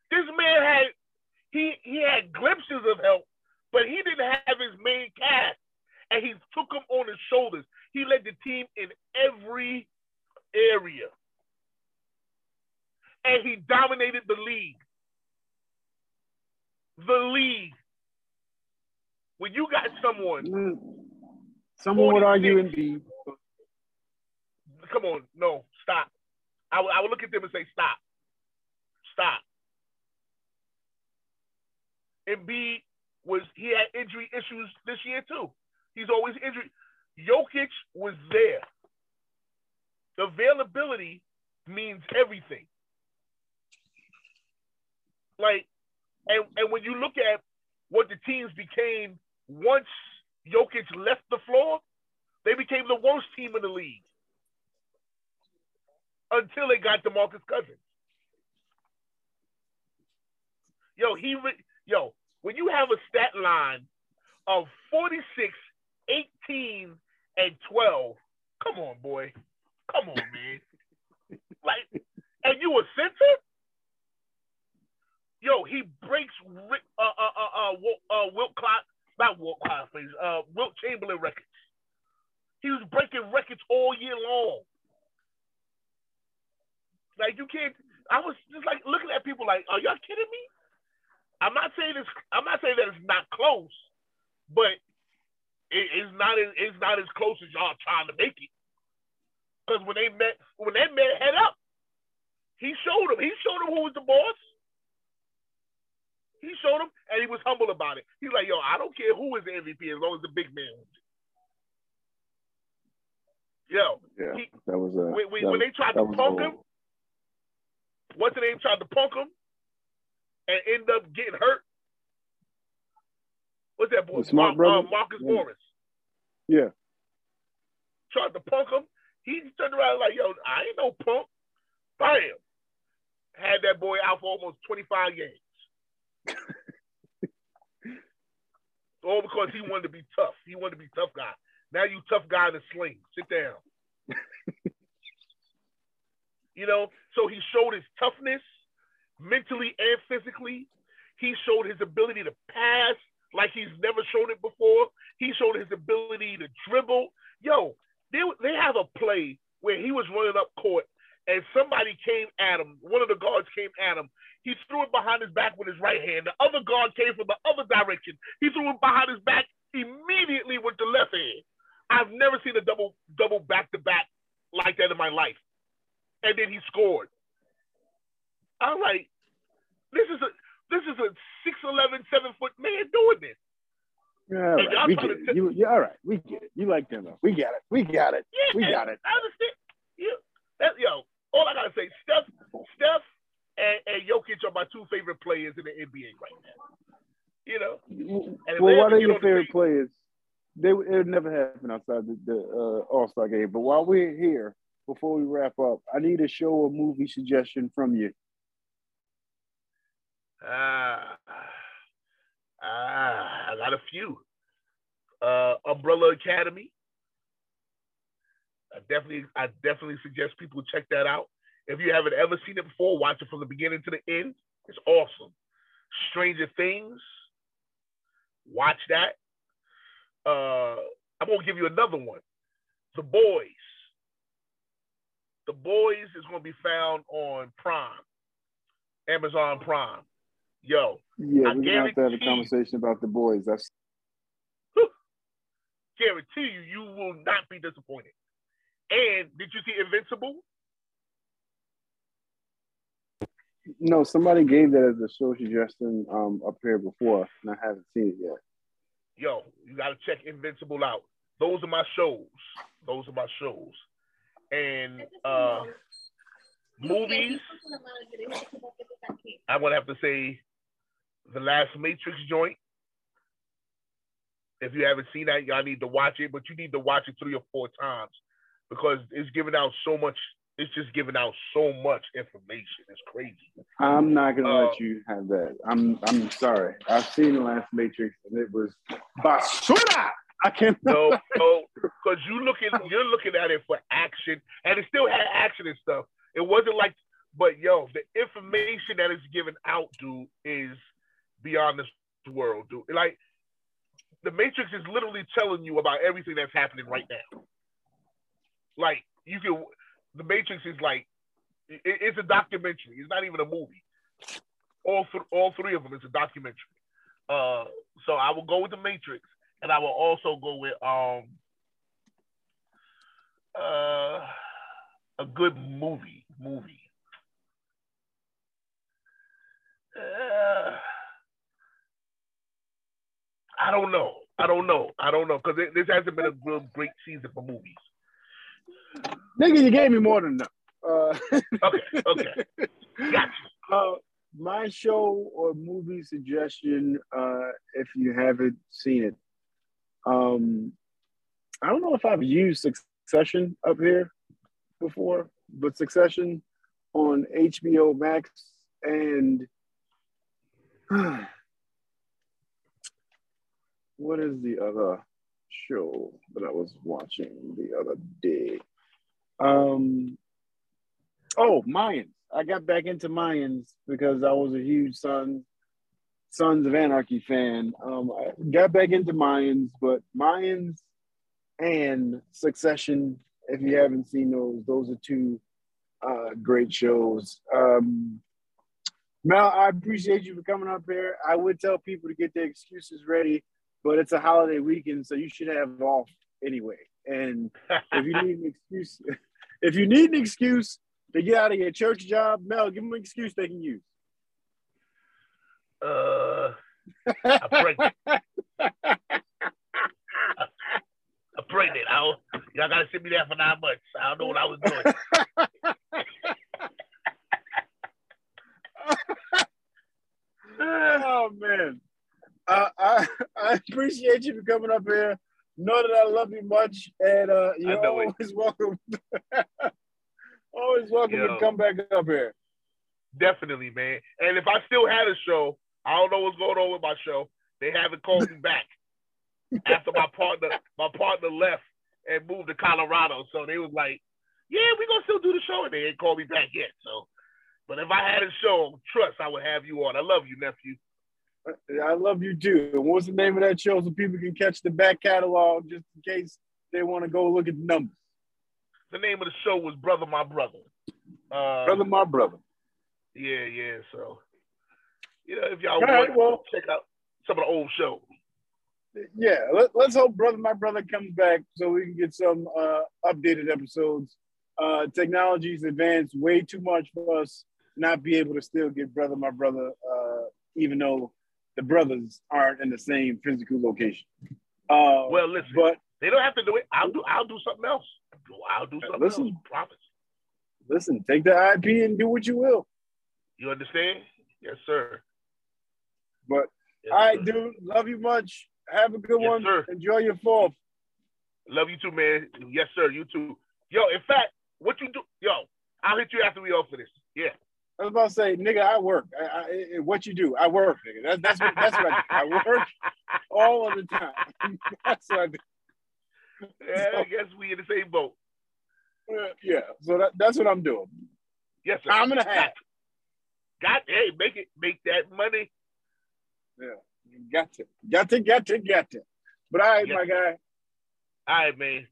This man had he he had glimpses of help, but he didn't have his main cast, and he took them on his shoulders. He led the team in every area, and he dominated the league. The league. When you got someone Mm. Someone would argue Embiid. come on, no, stop. I would, I would look at them and say, stop. Stop. Embiid was, he had injury issues this year too. He's always injured. Jokic was there. The availability means everything. Like, and, and when you look at what the teams became once Jokic left the floor, they became the worst team in the league until they got DeMarcus Cousins. Yo, he re- yo, when you have a stat line of 46, 18, and 12, come on, boy. Come on, man. like, and you a center? Yo, he breaks uh, uh, uh, uh, uh, Wilt Clock, not Wilt Clock, please, uh, Wilt Chamberlain records. He was breaking records all year long. Like you can't. I was just like looking at people like, are y'all kidding me? I'm not saying it's. I'm not saying that it's not close, but it, it's not. As, it's not as close as y'all trying to make it. Because when they met, when they met head up, he showed him. He showed him who was the boss. He showed him, and he was humble about it. He's like, "Yo, I don't care who is the MVP as long as the big man wins." it." Yo, Yeah, He- that was a. when, when, when they tried to was punk him, what's the name tried to punk him and end up getting hurt? What's that boy? The Smart Mar- uh. Marcus Yeah. Morris Yeah, tried to punk him. He turned around like, "Yo, I ain't no punk." Bam! Had that boy out for almost 25 games. All because he wanted to be tough. He wanted to be tough guy. Now you tough guy in a sling. Sit down. You know, so he showed his toughness mentally and physically. He showed his ability to pass like he's never shown it before. He showed his ability to dribble. Yo, they, they have a play where he was running up court and somebody came at him. One of the guards came at him. He threw it behind his back with his right hand. The other guard came from the other direction. He threw it behind his back immediately with the left hand. I've never seen a double double back to back like that in my life. And then he scored. I'm like, this is a this is a 6'11, 7 foot man doing this. yeah, all right. We get it. You, yeah, all right. We get it. You like them though. We got it. We got it. Yeah, We got it. I understand. Yeah, that yo. All I gotta say, Steph, Steph, and, and Jokic are my two favorite players in the NBA right now. You know, Well, they why ever they get your the favorite players? They would- it never happen outside the, the uh, All Star game. But while we're here, before we wrap up, I need a show or movie suggestion from you. ah, ah, I got a few. Uh, Umbrella Academy. I definitely, I definitely suggest people check that out. If you haven't ever seen it before, watch it from the beginning to the end. It's awesome. Stranger Things. Watch that. Uh, I'm gonna give you another one. The Boys. The Boys is gonna be found on Prime, Amazon Prime. Yo, Yeah, I we're gonna have to have a conversation about the boys. That's guarantee you, you will not be disappointed. And did you see Invincible? no. Somebody gave that as a show suggestion um, up here before, and I haven't seen it yet. Yo, you gotta check Invincible out. Those are my shows. Those are my shows. And uh movies, I'm gonna have to say the last Matrix joint. If you haven't seen that, y'all need to watch it, but you need to watch it three or four times because it's giving out so much, it's just giving out so much information. It's crazy. I'm not gonna Uh, let you have that. I'm I'm sorry. I've seen the last Matrix, and it was basura. I can't. No, no, because you looking, you're looking at it for action, and it still had action and stuff. It wasn't like, but yo, the information that is given out, dude, is beyond this world, dude. Like, the Matrix is literally telling you about everything that's happening right now. Like, you can, the Matrix is like, it, it's a documentary. It's not even a movie. All th- all three of them is a documentary. Uh, so I will go with the Matrix and I will also go with um uh a good movie movie. Uh, I don't know. I don't know. I don't know because this hasn't been a good great season for movies. Nigga, you gave me more than enough. Uh, Okay, okay, gotcha. uh, my show or movie suggestion, uh, if you haven't seen it, um, I don't know if I've used Succession up here before, but Succession on HBO Max and what is the other show that I was watching the other day? Um, oh, Mayans. I got back into Mayans because I was a huge Son Sons of Anarchy fan. Um, I got back into Mayans, but Mayans and Succession, if you haven't seen those, those are two uh, great shows. Um, Mel, I appreciate you for coming up here. I would tell people to get their excuses ready, but it's a holiday weekend, so you should have off anyway. And if you need an excuse, if you need an excuse to get out of your church job, Mel, give them an excuse they can use. Uh, I'm pregnant. I'm pregnant. I don't, y'all gotta sit me there for nine months. I don't know what I was doing. oh man, uh, I I appreciate you for coming up here. Know that I love you much, and uh, you're know it. always welcome. always welcome Yo. to come back up here. Definitely, man. And if I still had a show, I don't know what's going on with my show. They haven't called me back after my partner my partner left and moved to Colorado. So they was like, "Yeah, we're gonna still do the show," and they ain't called me back yet. So, but if I had a show, trust I would have you on. I love you, nephew. I love you too. And what's the name of that show so people can catch the back catalog just in case they want to go look at the numbers? The name of the show was Brother My Brother. Uh, Brother, my brother. Yeah, yeah. So, you know, if y'all All want, right, well- check out some of the old shows. Yeah, let, let's hope brother, my brother comes back so we can get some uh, updated episodes. Uh, technology's advanced way too much for us not be able to still get brother, my brother, uh, even though the brothers aren't in the same physical location. Uh, Well, listen, but they don't have to do it. I'll do. I'll do something else. I'll do something Listen. else. Promise. listen, take the IP and do what you will. You understand? Yes, sir. But Yes, all right, sir. dude, love you much. Have a good Yes, one. sir. Enjoy your fourth. Love you too, man. Yes, sir. You too. Yo, in fact, what you do? Yo, I'll hit you after we off for this. Yeah. I was about to say, nigga, I work. I, I, what you do? I work, nigga. That's that's what that's what I do. I work all of the time. that's what I do. yeah, I guess we in the same boat. Uh, Yeah, so that, that's what I'm doing. Yes, sir. Time and a half. Got hey, make it make that money. Got to, got to, got to. But all right, Yeah. my guy. All right, man.